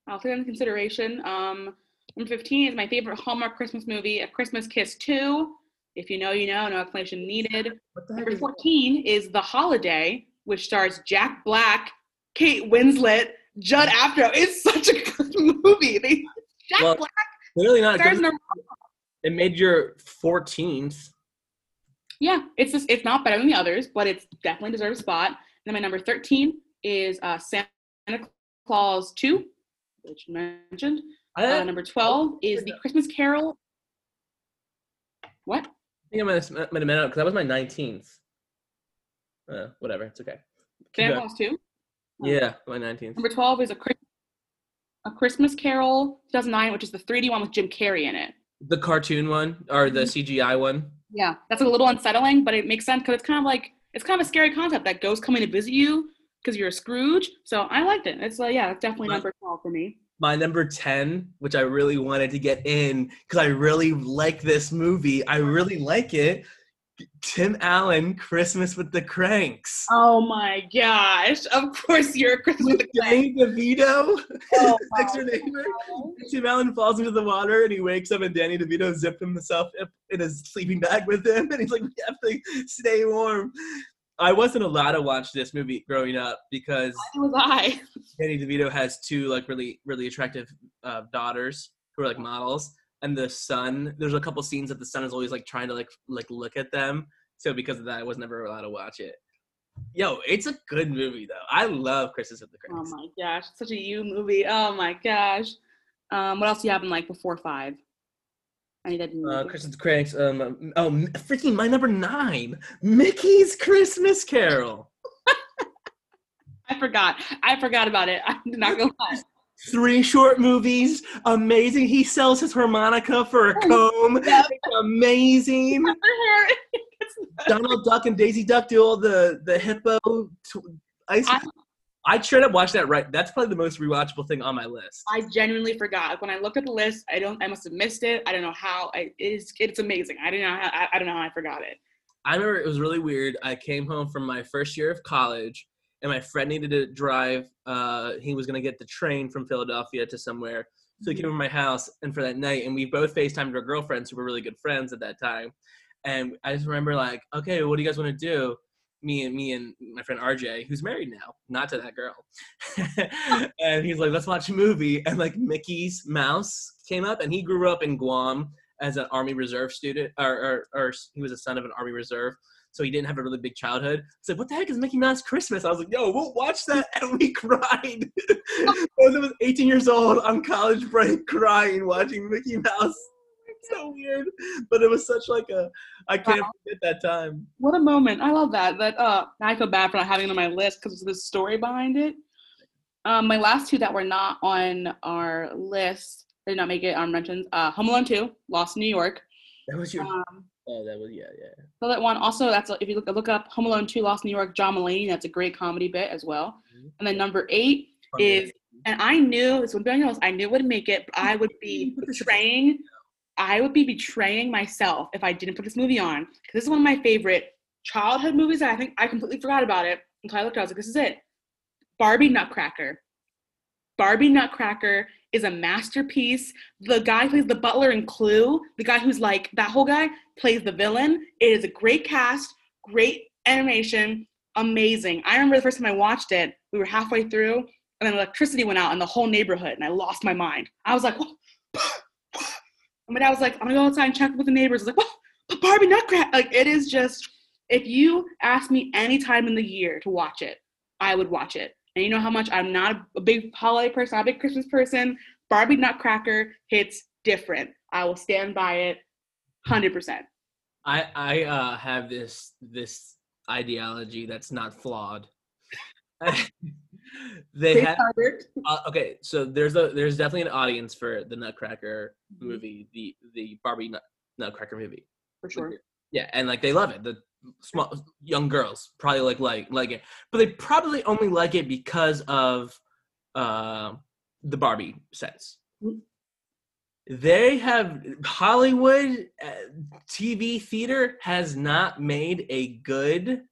I'll take that into consideration. Um, number 15 is my favorite Hallmark Christmas movie, A Christmas Kiss 2. If you know, you know, no explanation needed. What the heck Number 14 is The Holiday, which stars Jack Black, Kate Winslet, Judd Apatow. It's such a good [laughs] movie. They, Jack Well, Black Clearly not. stars 'cause in a It made your fourteenth. Yeah, it's just it's not better than the others, but it's definitely deserves a spot. And then my number 13 is uh, Santa Clause 2, which you mentioned. I, Uh, number 12 is The Christmas Carol. What? I think I might have might have met out because that was my nineteenth. Uh, whatever, it's okay. Santa going. Claus 2. Yeah, my nineteenth. Number 12 is a, a Christmas Carol 2009, which is the 3D one with Jim Carrey in it. The cartoon one or the Mm-hmm. CGI one. Yeah, that's a little unsettling, but it makes sense because it's kind of like it's kind of a scary concept that ghosts coming to visit you because you're a Scrooge. So I liked it. It's uh, yeah, it's definitely number 12 for me. My number ten, which I really wanted to get in because I really like this movie. I really like it. Tim Allen, Christmas with the Cranks. Oh my gosh! Of course, you're a Christmas with the Crank. Danny DeVito, Oh, [laughs] next door neighbor. Tim Allen falls into the water and he wakes up and Danny DeVito zipped himself up in his sleeping bag with him and he's like, we have to stay warm. I wasn't allowed to watch this movie growing up because was I? Danny DeVito has two like really really attractive uh, daughters who are like models, and the son. There's a couple scenes that the son is always like trying to like like look at them. So because of that, I was never allowed to watch it. Yo, it's a good movie though. I love Christmas with the Christmas. Oh my gosh, such a you movie. Oh my gosh. Um, what else do you have in like before five? I. Uh, Christmas Cranks. Um, oh, freaking my number nine, Mickey's Christmas Carol. I forgot. I forgot about it. [laughs] I did not go lie. Three short movies, amazing. He sells his harmonica for a [laughs] comb. Yep. Amazing. [laughs] Donald Duck and Daisy Duck do all the the hippo t- ice. I- I straight up watched that. Right, that's probably the most rewatchable thing on my list. I genuinely forgot. When I looked at the list, I don't. I must have missed it. I don't know how. I, it's it's amazing. I don't know. How, I, I don't know how I forgot it. I remember it was really weird. I came home from my first year of college, and my friend needed to drive. Uh, he was gonna get the train from Philadelphia to somewhere, so he came to my house, and for that night, and we both Facetimed our girlfriends who were really good friends at that time. And I just remember like, okay, what do you guys want to do? Me and me and my friend RJ, who's married now, not to that girl. [laughs] and he's like, let's watch a movie. And like Mickey's Mouse came up, and he grew up in Guam as an Army Reserve student, or, or, or he was a son of an Army Reserve. So he didn't have a really big childhood. So what the heck is Mickey Mouse Christmas? I was like, yo, we'll watch that, [laughs] and we cried. [laughs] Of us 18 years old on college break, crying watching Mickey Mouse. [laughs] So weird, but it was such like a I can't Wow. forget that time. What a moment! I love that. That uh, I feel bad for not having it on my list because of the story behind it. Um, my last two that were not on our list did not make it on mentions. Uh, Home Alone Two, Lost in New York. That was your Um, Oh, that was yeah, yeah. So that one also that's if you look look up Home Alone 2 Lost in New York, John Mulaney, that's a great comedy bit as well. Mhm. And then number eight is and I knew this would be honest, I knew it would make it, but I would be betraying I would be betraying myself if I didn't put this movie on. Because this is one of my favorite childhood movies I think I completely forgot about it until I looked at it. I was like, this is it. Barbie Nutcracker. Barbie Nutcracker is a masterpiece. The guy who plays the butler in Clue, the guy who's like that whole guy, plays the villain. It is a great cast, great animation, amazing. I remember the first time I watched it, we were halfway through, and then electricity went out in the whole neighborhood, and I lost my mind. I was like, [laughs] oh, and my dad was like, I'm gonna go outside and check with the neighbors. I was like, what? Barbie Nutcracker. Like, it is just, if you ask me any time in the year to watch it, I would watch it. And you know how much I'm not a big holiday person, not a big Christmas person. Barbie Nutcracker hits different. I will stand by it 100%. I I uh, have this this ideology that's not flawed. [laughs] they have uh, okay, so there's a there's definitely an audience for the Nutcracker Mhm. movie, the the Barbie Nut, Nutcracker movie. For sure. Yeah, and like they love it. The small young girls probably like like like it, but they probably only like it because of uh, the Barbie sets. Mm. They have Hollywood uh, TV theater has not made a good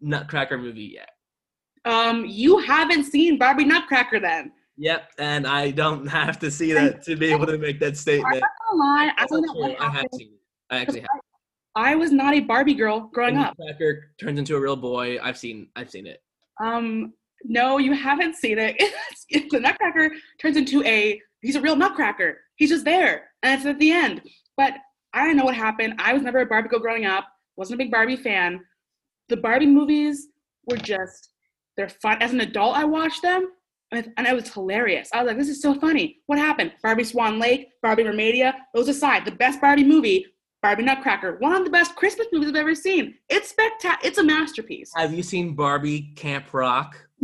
Nutcracker movie yet. Um, you haven't seen Barbie Nutcracker then. Yep, and I don't have to see that to be able to make that statement. I'm not gonna lie, I don't know what. I have seen it. I actually have. I was not a Barbie girl growing up. Nutcracker turns into a real boy. I've seen. I've seen it. Um, no, you haven't seen it. [laughs] The Nutcracker turns into a he's a real Nutcracker. He's just there, and it's at the end. But I don't know what happened. I was never a Barbie girl growing up. wasn't a big Barbie fan. The Barbie movies were just they're fun. As an adult, I watched them, and, it was hilarious. I was like, this is so funny. What happened? Barbie Swan Lake, Barbie Mermaidia. Those aside, the best Barbie movie. Barbie Nutcracker, one of the best Christmas movies I've ever seen. It's spectacular. It's a masterpiece. Have you seen Barbie Camp Rock? [laughs]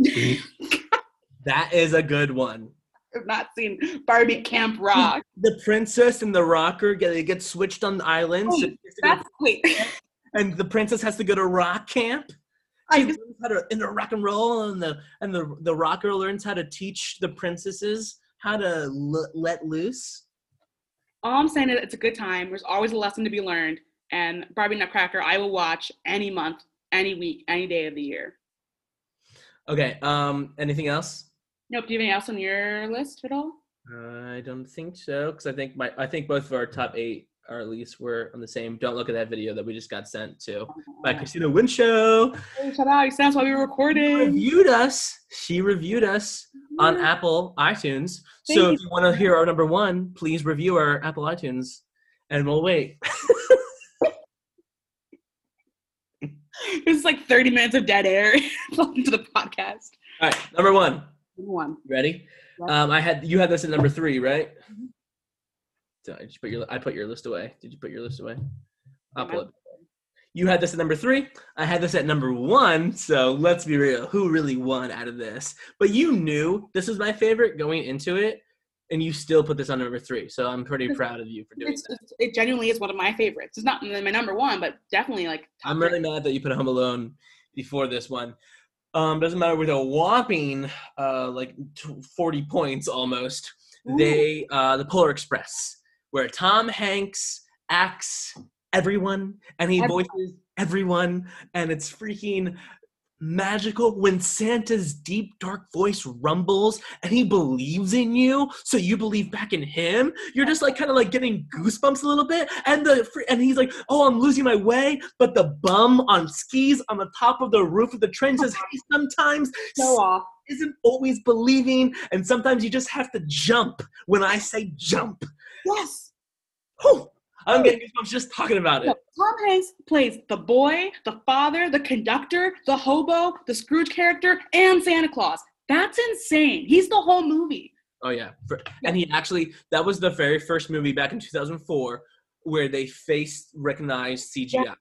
that is a good one. I've not seen Barbie Camp Rock. [laughs] The princess and the rocker get they get switched on the island, Wait, oh, to go- That's wait. [laughs] and the princess has to go to rock camp. I just, learns how to in the rock and roll, and the and the the rocker learns how to teach the princesses how to l- let loose. all I'm saying is it's a good time. There's always a lesson to be learned. And Barbie Nutcracker, I will watch any month, any week, any day of the year. Okay. Um. Anything else? Nope. Do you have anything else on your list at all? I don't think so, because I think my I think both of our top eight, or at least, we're on the same. Don't look at that video that we just got sent to by Christina Winshow. Hey, shout out. That's why we were She recording. reviewed us. She reviewed us on Apple iTunes. Thank so you. if you want to hear our number one, please review our Apple iTunes, and we'll wait. [laughs] Is like 30 minutes of dead air. [laughs] To the podcast. All right, number one. One. Ready? Yeah. Um, I had you had this at number three, right? Mhm. Did you put your I put your list away. Did you put your list away? I'll pull it. You had this at number three. I had this at number one. So let's be real. Who really won out of this? But you knew this was my favorite going into it, and you still put this on number three. So I'm pretty proud of you for doing It's, that. it genuinely is one of my favorites. It's not my number one, but definitely like. top I'm three. really mad that you put Home Alone before this one. Um, doesn't matter with a whopping uh, like t- 40 points almost. Ooh. They uh, the Polar Express, where Tom Hanks acts everyone and he Everyone. voices everyone, and it's freaking magical when Santa's deep dark voice rumbles and he believes in you, so you believe back in him. You're just like kind of like getting goosebumps a little bit, and the and he's like, "Oh, I'm losing my way," but the bum on skis on the top of the roof of the train says, "Hey, sometimes Show off. isn't always believing, and sometimes you just have to jump when I say jump." Yes. Whew, I'm getting goosebumps just talking about it. Tom Hanks plays the boy, the father, the conductor, the hobo, the Scrooge character, and Santa Claus. That's insane. He's the whole movie. Oh yeah, and he actually that was the very first movie back in 2004 where they face recognized CGI.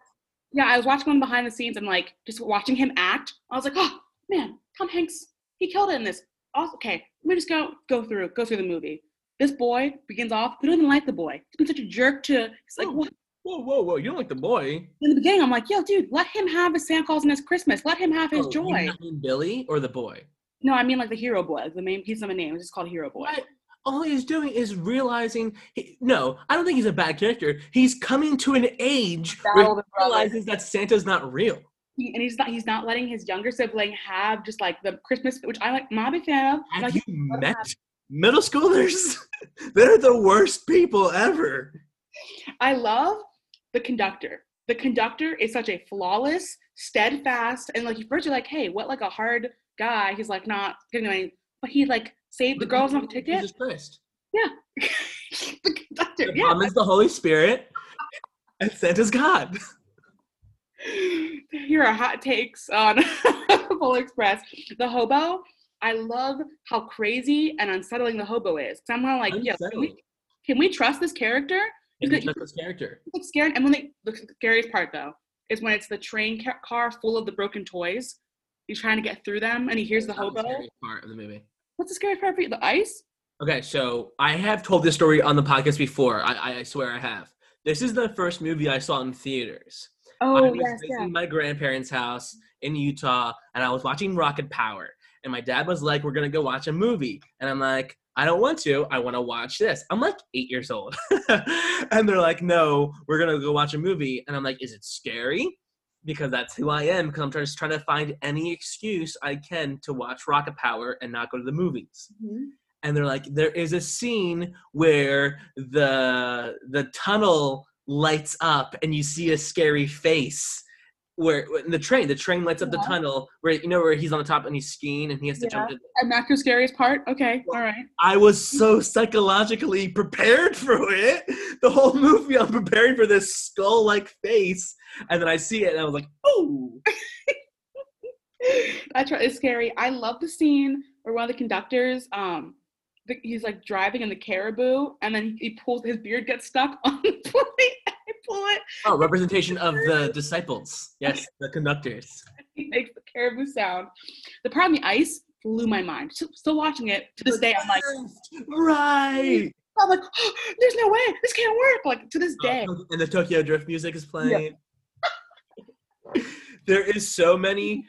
Yeah, I was watching one behind the scenes and like just watching him act. I was like, oh man, Tom Hanks, he killed it in this. Okay, let me just go go through go through the movie. This boy begins off. Don't even like the boy. He's been such a jerk to. He's like, what? Whoa, whoa, whoa! You don't like the boy? In the beginning, I'm like, yo, dude, let him have his Santa Claus and his Christmas. Let him have his Oh, you joy. mean Billy or the boy? No, I mean like the hero boy, the main piece of a name. It's just called Hero Boy. What? All he's doing is realizing. He, no, I don't think he's a bad character. He's coming to an age where he of the Brothers. realizes that Santa's not real. He- and he's not he's not letting his younger sibling have just like the Christmas, which I like. I'm not a big fan of. Have Like, you met middle schoolers? [laughs] They're the worst people ever. I love the conductor. The conductor is such a flawless, steadfast, and like first you're like, hey, what like a hard guy? He's like not getting any, but he like saved the girls on the ticket. Jesus Christ. Yeah. [laughs] the conductor, The yeah. bomb is the Holy Spirit, and Santa's God. [laughs] Here are hot takes on Polar Express. The hobo, I love how crazy and unsettling the hobo is. Cause I'm kind of like, yeah, can we, can we trust this character? You like- trust this character. Like scared. And when they, the scariest part though, is when it's the train ca- car full of the broken toys. He's trying to get through them, and he hears the That's hobo. scariest part of the movie. What's the scary part for you? The ice? Okay, so I have told this story on the podcast before. I, I, I swear I have. This is the first movie I saw in theaters. Oh, I Oh was yes, visiting yeah. my grandparents' house in Utah, and I was watching Rocket Power. And my dad was like, "We're gonna go watch a movie," and I'm like, "I don't want to. I want to watch this." I'm like eight years old, [laughs] and they're like, "No, we're gonna go watch a movie," and I'm like, "Is it scary?" Because that's who I am. Because I'm just trying to find any excuse I can to watch Rocket Power and not go to the movies Mhm. and they're like there is a scene where the the tunnel lights up and you see a scary face where in the train the train lights up the tunnel where you know where he's on the top and he's skiing and he has to jump in. And that's your scariest part? Okay, all right. i was so psychologically prepared [laughs] for it the whole movie i'm preparing for this skull like face and then i see it and i was like oh [laughs] That's right. It's scary. I love the scene where one of the conductors, um, the, he's like driving in the caribou, and then he pulls his beard gets stuck [laughs] on the plate. I pull it. oh representation of the disciples yes the conductors [laughs] He makes the caribou sound. The part on the ice blew my mind. Still, still watching it to this day. I'm like, right [gasps] I'm like, [gasps] there's no way this can't work. Like to this day. Uh, and the Tokyo Drift music is playing. [laughs] there is so many,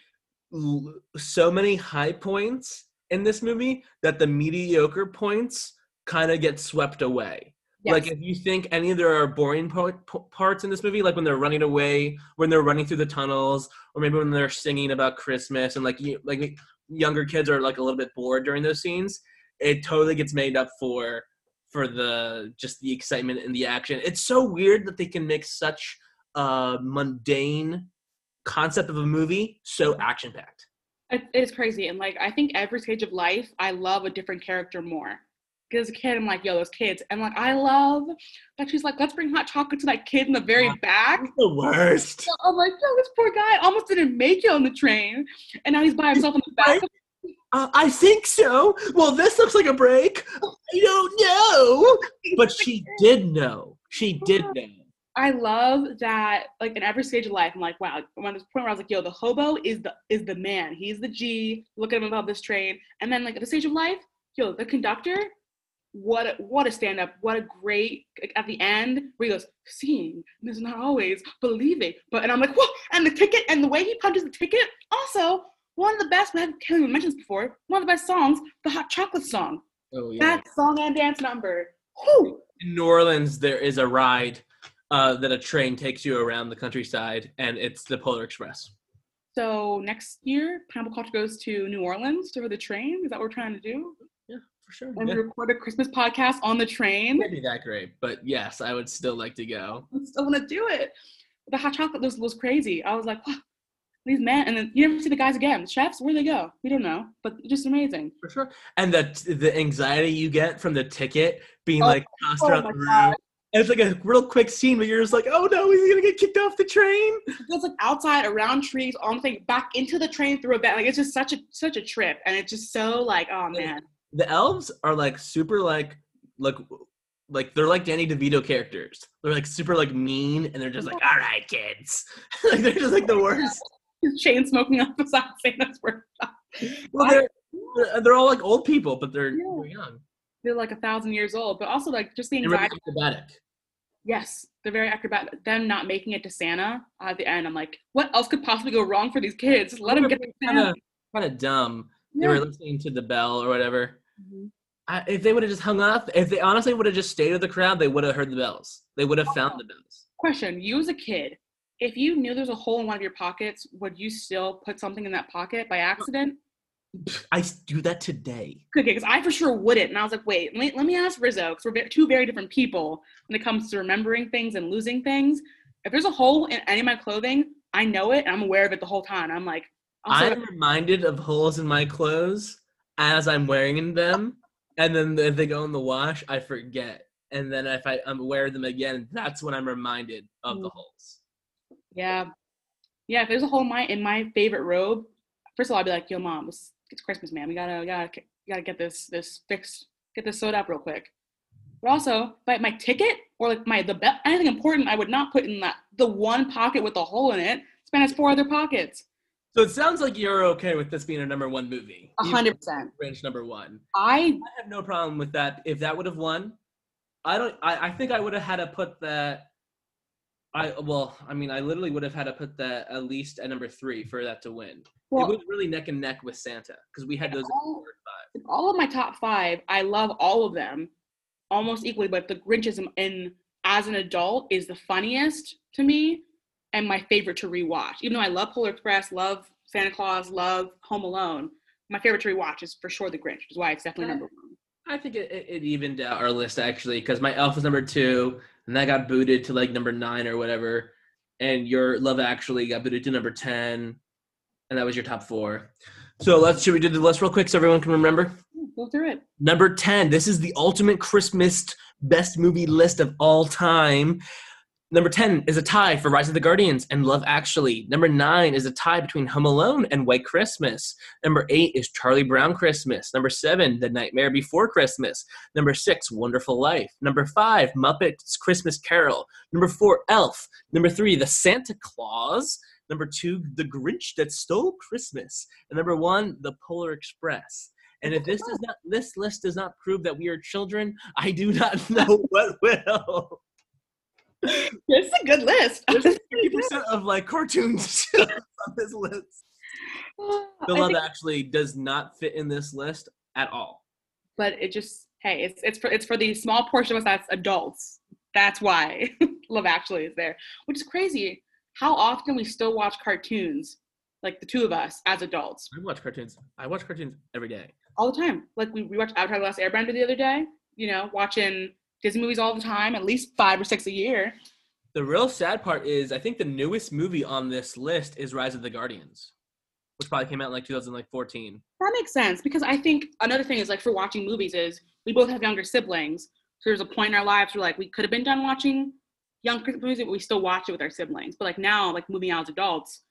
so many high points in this movie that the mediocre points kind of get swept away. Like if you think any of there are boring po- po- parts in this movie, like when they're running away, when they're running through the tunnels, or maybe when they're singing about Christmas, and like you, like younger kids are like a little bit bored during those scenes, it totally gets made up for for the just the excitement and the action. It's so weird that they can make such a mundane concept of a movie so action packed. It, it is crazy. And like, I think every stage of life, I love a different character more. Because as a kid, I'm like, yo, those kids. And like, I love that she's like, let's bring hot chocolate to that kid in the very back. The worst. So I'm like, yo, this poor guy almost didn't make it on the train. And now he's by himself in the back. Uh, I think so. Well, this looks like a break. I don't know. But she did know. She did [laughs] know. I love that, like in every stage of life, I'm like, wow. I'm at this point where I was like, yo, the hobo is the is the man. He's the G. Look at him above this train. And then like at the stage of life, yo, the conductor, what a, what a stand up. What a great like, at the end where he goes, seeing is not always believing. But and I'm like, whoa, and the ticket and the way he punches the ticket, also one of the best. I haven't even mentioned this before. One of the best songs, the hot chocolate song. Oh yeah. That song and dance number. Whew. In New Orleans, there is a ride uh, that a train takes you around the countryside, and it's the Polar Express. So next year, Pineapple Culture goes to New Orleans to the train. Is that what we're trying to do? Yeah, for sure. And Yeah. we record a Christmas podcast on the train. Can't be that great, but yes, I would still like to go. I still want to do it. The hot chocolate was, was crazy. I was like, wow, these men. And then you never see the guys again. The chefs, where they go? We don't know, but just amazing. For sure. And the the anxiety you get from the ticket being Oh, like tossed oh around the room. God. And it's like a real quick scene, but you're just like, oh no, he's gonna get kicked off the train? It goes like outside, around trees, on the thing, back into the train through a bed. Like it's just such a such a trip, and it's just so like, oh man. The elves are like super like like like they're like Danny DeVito characters. They're like super like mean, and they're just like, all right, kids. [laughs] like they're just like the worst. Chain smoking up beside Santa's workshop. Well, they're they're- they're all like old people, but they're, Yeah. they're young. They're like a thousand years old, but also like just the really anxiety. acrobatic. Yes, they're very acrobatic. them not making it to Santa at the end. I'm like, what else could possibly go wrong for these kids? Let them get to kind Santa. of kind of dumb. They were listening to the bell or whatever. Mhm. I, if they would have just hung up, if they honestly would have just stayed with the crowd, they would have heard the bells. They would have found the bells. Question: You as a kid, if you knew there's a hole in one of your pockets, would you still put something in that pocket by accident? I do that today. Okay, because I for sure wouldn't. And I was like, wait, let me, let me ask Rizzo, because we're two very different people when it comes to remembering things and losing things. If there's a hole in any of my clothing, I know it and I'm aware of it the whole time. I'm like, I'm reminded of holes in my clothes as I'm wearing them, and then if they go in the wash, I forget. And then if I, I'm aware of them again, that's when I'm reminded of the Mm. holes. yeah, yeah. If there's a hole in my in my favorite robe, first of all, I'd be like, yo, mom, it's Christmas, man. We gotta, we gotta, we gotta get this this fixed, get this sewed up real quick. But also, like my ticket or like my the be- anything important, I would not put in that the one pocket with the hole in it. Span has four other pockets. So it sounds like you're okay with this being a number one movie. A hundred percent. Grinch number one. I I have no problem with that. If that would have won, I don't. I, I think I would have had to put that. I well, I mean, I literally would have had to put that at least at number three for that to win. well, it was really neck and neck with Santa because we had those. all, all of my top five, I love all of them almost equally, but the Grinch is in as an adult is the funniest to me and my favorite to rewatch. Even though I love Polar Express, love Santa Claus, love Home Alone, my favorite to rewatch is for sure the Grinch, which is why it's definitely number one. I think it, it, it evened out our list actually because my Elf was number two, and that got booted to like number nine or whatever, and your Love Actually got booted to number ten, and that was your top four. So let's should we do the list real quick so everyone can remember? Go through it. Number 10, this is the ultimate Christmas best movie list of all time. Number 10 is a tie for Rise of the Guardians and Love Actually. Number 9 is a tie between Home Alone and White Christmas. Number 8 is Charlie Brown Christmas. Number 7, The Nightmare Before Christmas. Number 6, Wonderful Life. Number 5, Muppets Christmas Carol. Number 4, Elf. Number 3, The Santa Claus. Number 2, The Grinch That Stole Christmas. And number 1, The Polar Express. And if this does not this list does not prove that we are children, I do not [laughs] know what will. [laughs] It's a good list. There's fifty percent of like cartoons [laughs] on this list. [sighs] The love actually does not fit in this list at all. but it just hey, it's it's for it's for the small portion of us that's adults. That's why [laughs] Love Actually is there, which is crazy. How often we still watch cartoons, like the two of us as adults, I watch cartoons. I watch cartoons every day. all the time. Like we, we watched Avatar: The Last Airbender the other day. You know, watching Disney movies all the time, at least five or six a year. The real sad part is I think the newest movie on this list is Rise of the Guardians, which probably came out in like 2014. That makes sense because I think another thing is like for watching movies is we both have younger siblings. So there's a point in our lives where like we could have been done watching young Christmas movies, but we still watch it with our siblings. But like now, like moving out as adults,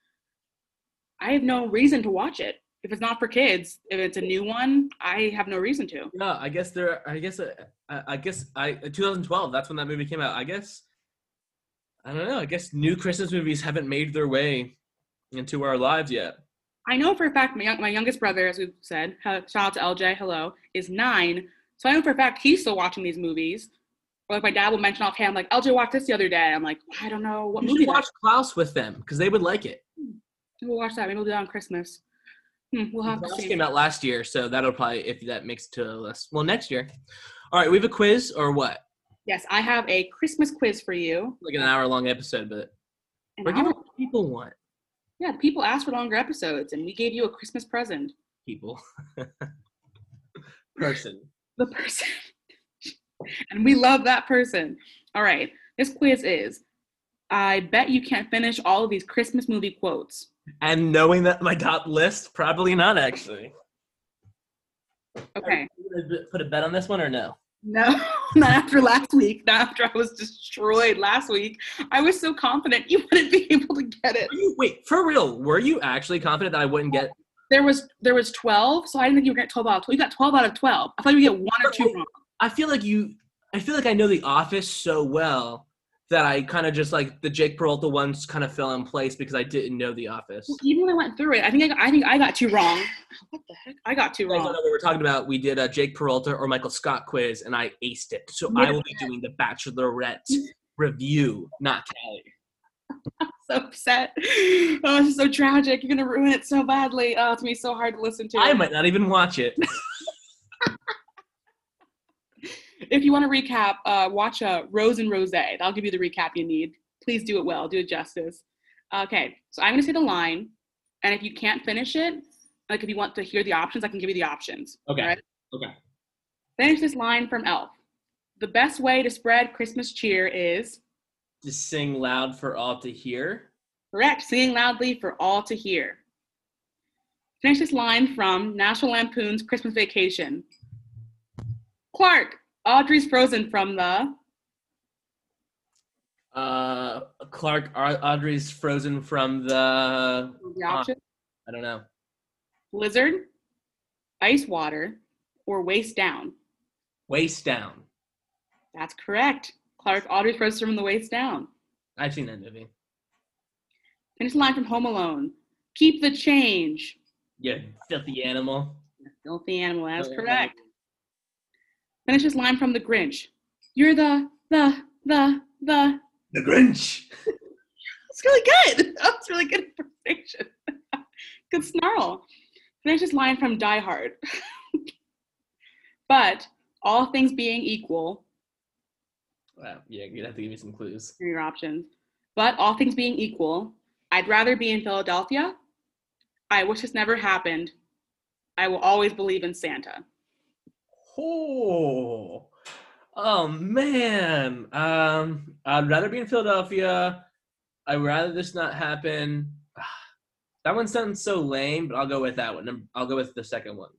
I have no reason to watch it. If it's not for kids, if it's a new one, I have no reason to. Yeah, I guess there. I guess. Uh, I, I guess. I 2012. That's when that movie came out. I guess. I don't know. I guess new Christmas movies haven't made their way into our lives yet. I know for a fact my, young, my youngest brother, as we've said, shout out to LJ, hello, is nine. So I know for a fact he's still watching these movies. Or like my dad will mention offhand, like LJ watched this the other day. I'm like, I don't know what You movie should watch Klaus with them because they would like it. We'll watch that. Maybe we'll do that on Christmas. Hmm, we'll have see. came out last year, so that'll probably if that makes it to the list. Well, next year. All right, we have a quiz or what? Yes, I have a Christmas quiz for you. Like an hour long episode, but we're giving what people want. yeah, people asked for longer episodes, and we gave you a Christmas present. People. [laughs] Person. The person. [laughs] and we love that person. All right, this quiz is I bet you can't finish all of these Christmas movie quotes. And knowing that my top list, probably not actually. Okay. Put a bet on this one or no? No, [laughs] not after last week. Not after I was destroyed last week. I was so confident you wouldn't be [laughs] able to get it. Wait, for real? Were you actually confident that I wouldn't get? There was there was twelve, so I didn't think you were getting twelve out of twelve. You got twelve out of twelve. I thought you would get one or two wrong. I feel like you. I feel like I know The Office so well that I kind of just like the Jake Peralta ones kind of fell in place because I didn't know The Office. Well, even when I went through it, I think I, got- I think I got two wrong. [laughs] What the heck? I got two You guys don't wrong. what we were talking about. We did a Jake Peralta or Michael Scott quiz, and I aced it. So I will be doing the Bachelorette. review, not Callie. [laughs] so upset. Oh, it's so tragic. You're gonna ruin it so badly. Oh, it's gonna be so hard to listen to. I might not even watch it. [laughs] if you want to recap, uh, watch uh, Rose and Rose. That'll give you the recap you need. Please do it well. Do it justice. Okay, so I'm gonna say the line, and if you can't finish it, like if you want to hear the options, I can give you the options. Okay. right? Okay. Finish this line from Elf. The best way to spread Christmas cheer is to sing loud for all to hear. correct, singing loudly for all to hear. Finish this line from National Lampoon's Christmas Vacation. Clark, Audrey's frozen from the Uh, Clark Audrey's frozen from the. the option I don't know. blizzard, ice water, or waist down. Waist down. That's correct. Clark, Audrey's frozen from the waist down. I've seen that movie. Finish the line from Home Alone. Keep the change. You filthy animal. Filthy animal. That's Oh, correct. Finish this line from The Grinch. You're the the the the. The Grinch. That's really good. [laughs] That's really good impersonation. [laughs] good snarl. Finish this line from Die Hard. [laughs] but all things being equal, Wow. Yeah, you'd have to give me some clues. your options. But all things being equal, I'd rather be in Philadelphia. I wish this never happened. I will always believe in Santa. Oh. Oh man. Um, I'd rather be in Philadelphia. I'd rather this not happen. [sighs] That one sounds so lame, but I'll go with that one. I'll go with the second one.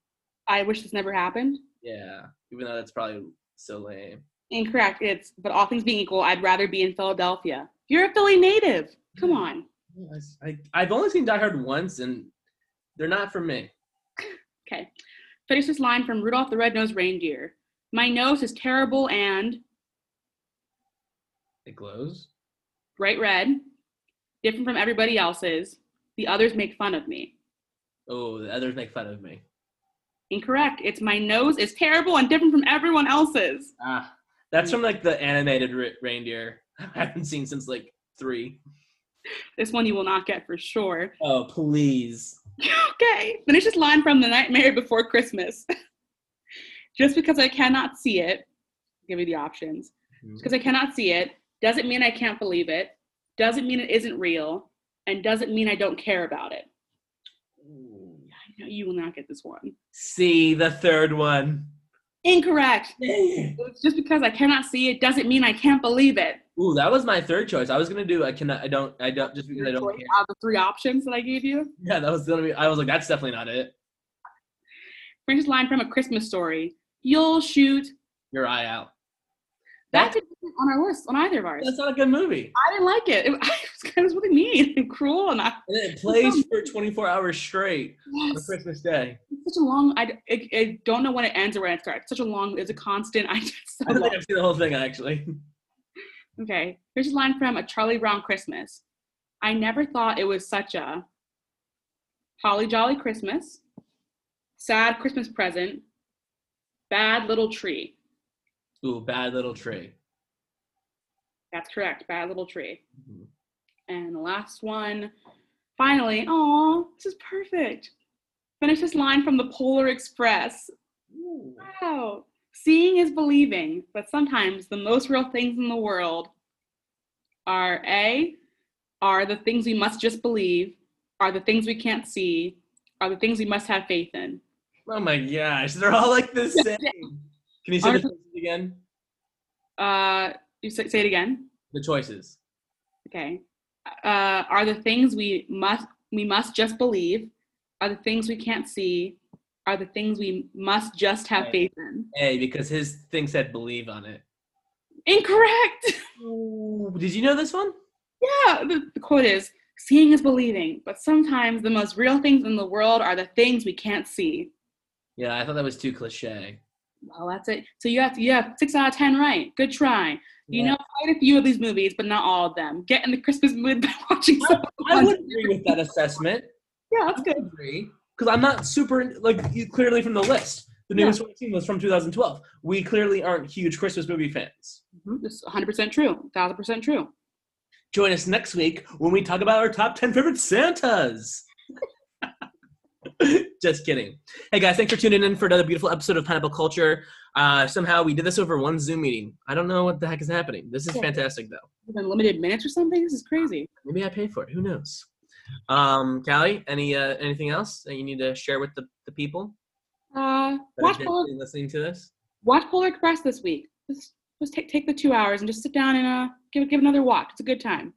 I wish this never happened. Yeah, even though that's probably so lame. Incorrect. It's but all things being equal, I'd rather be in Philadelphia. You're a Philly native. Come on. I, I've only seen Die Hard once, and they're not for me. [laughs] Okay. Finish this line from Rudolph the Red-Nosed Reindeer. My nose is terrible and It glows. bright red, different from everybody else's. The others make fun of me. Oh, the others make fun of me. Incorrect. It's my nose is terrible and different from everyone else's. Ah, that's from like the animated re- reindeer. [laughs] I haven't seen since like three. This one you will not get for sure. Oh, please. [laughs] okay. Finish this line from The Nightmare Before Christmas. [laughs] Just because I cannot see it, give me the options. Mm-hmm. Because I cannot see it doesn't mean I can't believe it, doesn't mean it isn't real, and doesn't mean I don't care about it. I know you will not get this one. See the third one. Incorrect. [laughs] It's just because I cannot see it doesn't mean I can't believe it. Ooh, that was my third choice. I was gonna do I cannot I don't I don't just because I don't care. Out of the three options that I gave you. Yeah, that was gonna be I was like, that's definitely not it. Finish line from A Christmas Story. You'll shoot. Your eye out. That didn't on our list on either of ours. That's not a good movie. I didn't like it. [laughs] It, was, it was really mean and cruel, and I, And it [laughs] plays for 24 hours straight on Christmas Day. it's such a long. I, I, I don't know when it ends or when it starts. Such a long. It's a constant. I just so I don't think. I've seen the whole thing actually. [laughs] Okay, here's a line from A Charlie Brown Christmas. I never thought it was such a holly jolly Christmas, sad Christmas present, bad little tree. Ooh, bad little tree. That's correct, bad little tree. Mhm. And the last one, finally, oh, this is perfect. Finish this line from the Polar Express. Ooh. Wow. Seeing is believing, but sometimes the most real things in the world are A, are the things we must just believe, are the things we can't see, are the things we must have faith in. Oh my gosh, they're all like the [laughs] same. Can you say the Aren't- choices again? Uh, you say, say it again. The choices. Okay. Uh, are the things we must we must just believe, are the things we can't see, are the things we must just have Right. faith in. A, because his thing said believe on it. Incorrect. Ooh, did you know this one? Yeah, the, the quote is seeing is believing, but sometimes the most real things in the world are the things we can't see. Yeah, I thought that was too cliche. Well, that's it. So you have to, you have six out of ten right. Good try. You Yeah. know quite a few of these movies, but not all of them. Get in the Christmas mood by [laughs] watching some. I would agree with that assessment. Yeah, that's I good. agree because I'm not super like you clearly from the list. The Yeah. newest one I've seen was from 2012. We clearly aren't huge Christmas movie fans. Mhm, This 100% true. 1000% true. Join us next week when we talk about our top 10 favorite Santas. [laughs] Just kidding. Hey guys, thanks for tuning in for another beautiful episode of Pineapple Culture. Uh, somehow we did this over one Zoom meeting. I don't know what the heck is happening. This is Yeah. fantastic though. Unlimited limited minutes or something? This is crazy. Maybe I paid for it. Who knows? Um, Callie, any uh, anything else that you need to share with the, the people Uh, watch Polar, listening to this? watch Polar Express this week. Just, just take, take the two hours and just sit down and uh, give, give another watch. It's a good time.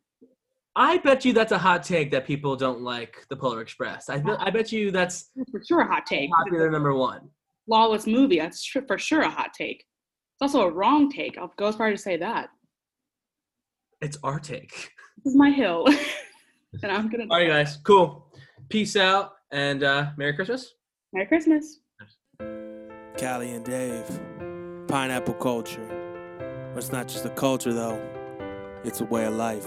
I bet you that's a hot take that people don't like the Polar Express. I, bet- I bet you that's That's for sure a hot take. popular number one. Lawless movie. That's sure, for sure a hot take. It's also a wrong take. I'll go as far as to say that. It's our take. This is my hill. [laughs] and I'm going to. All right, guys. Cool. Peace out and uh, Merry Christmas. Merry Christmas. Callie and Dave. Pineapple culture. But it's not just a culture, though, it's a way of life.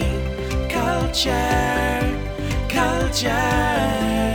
Culture, culture.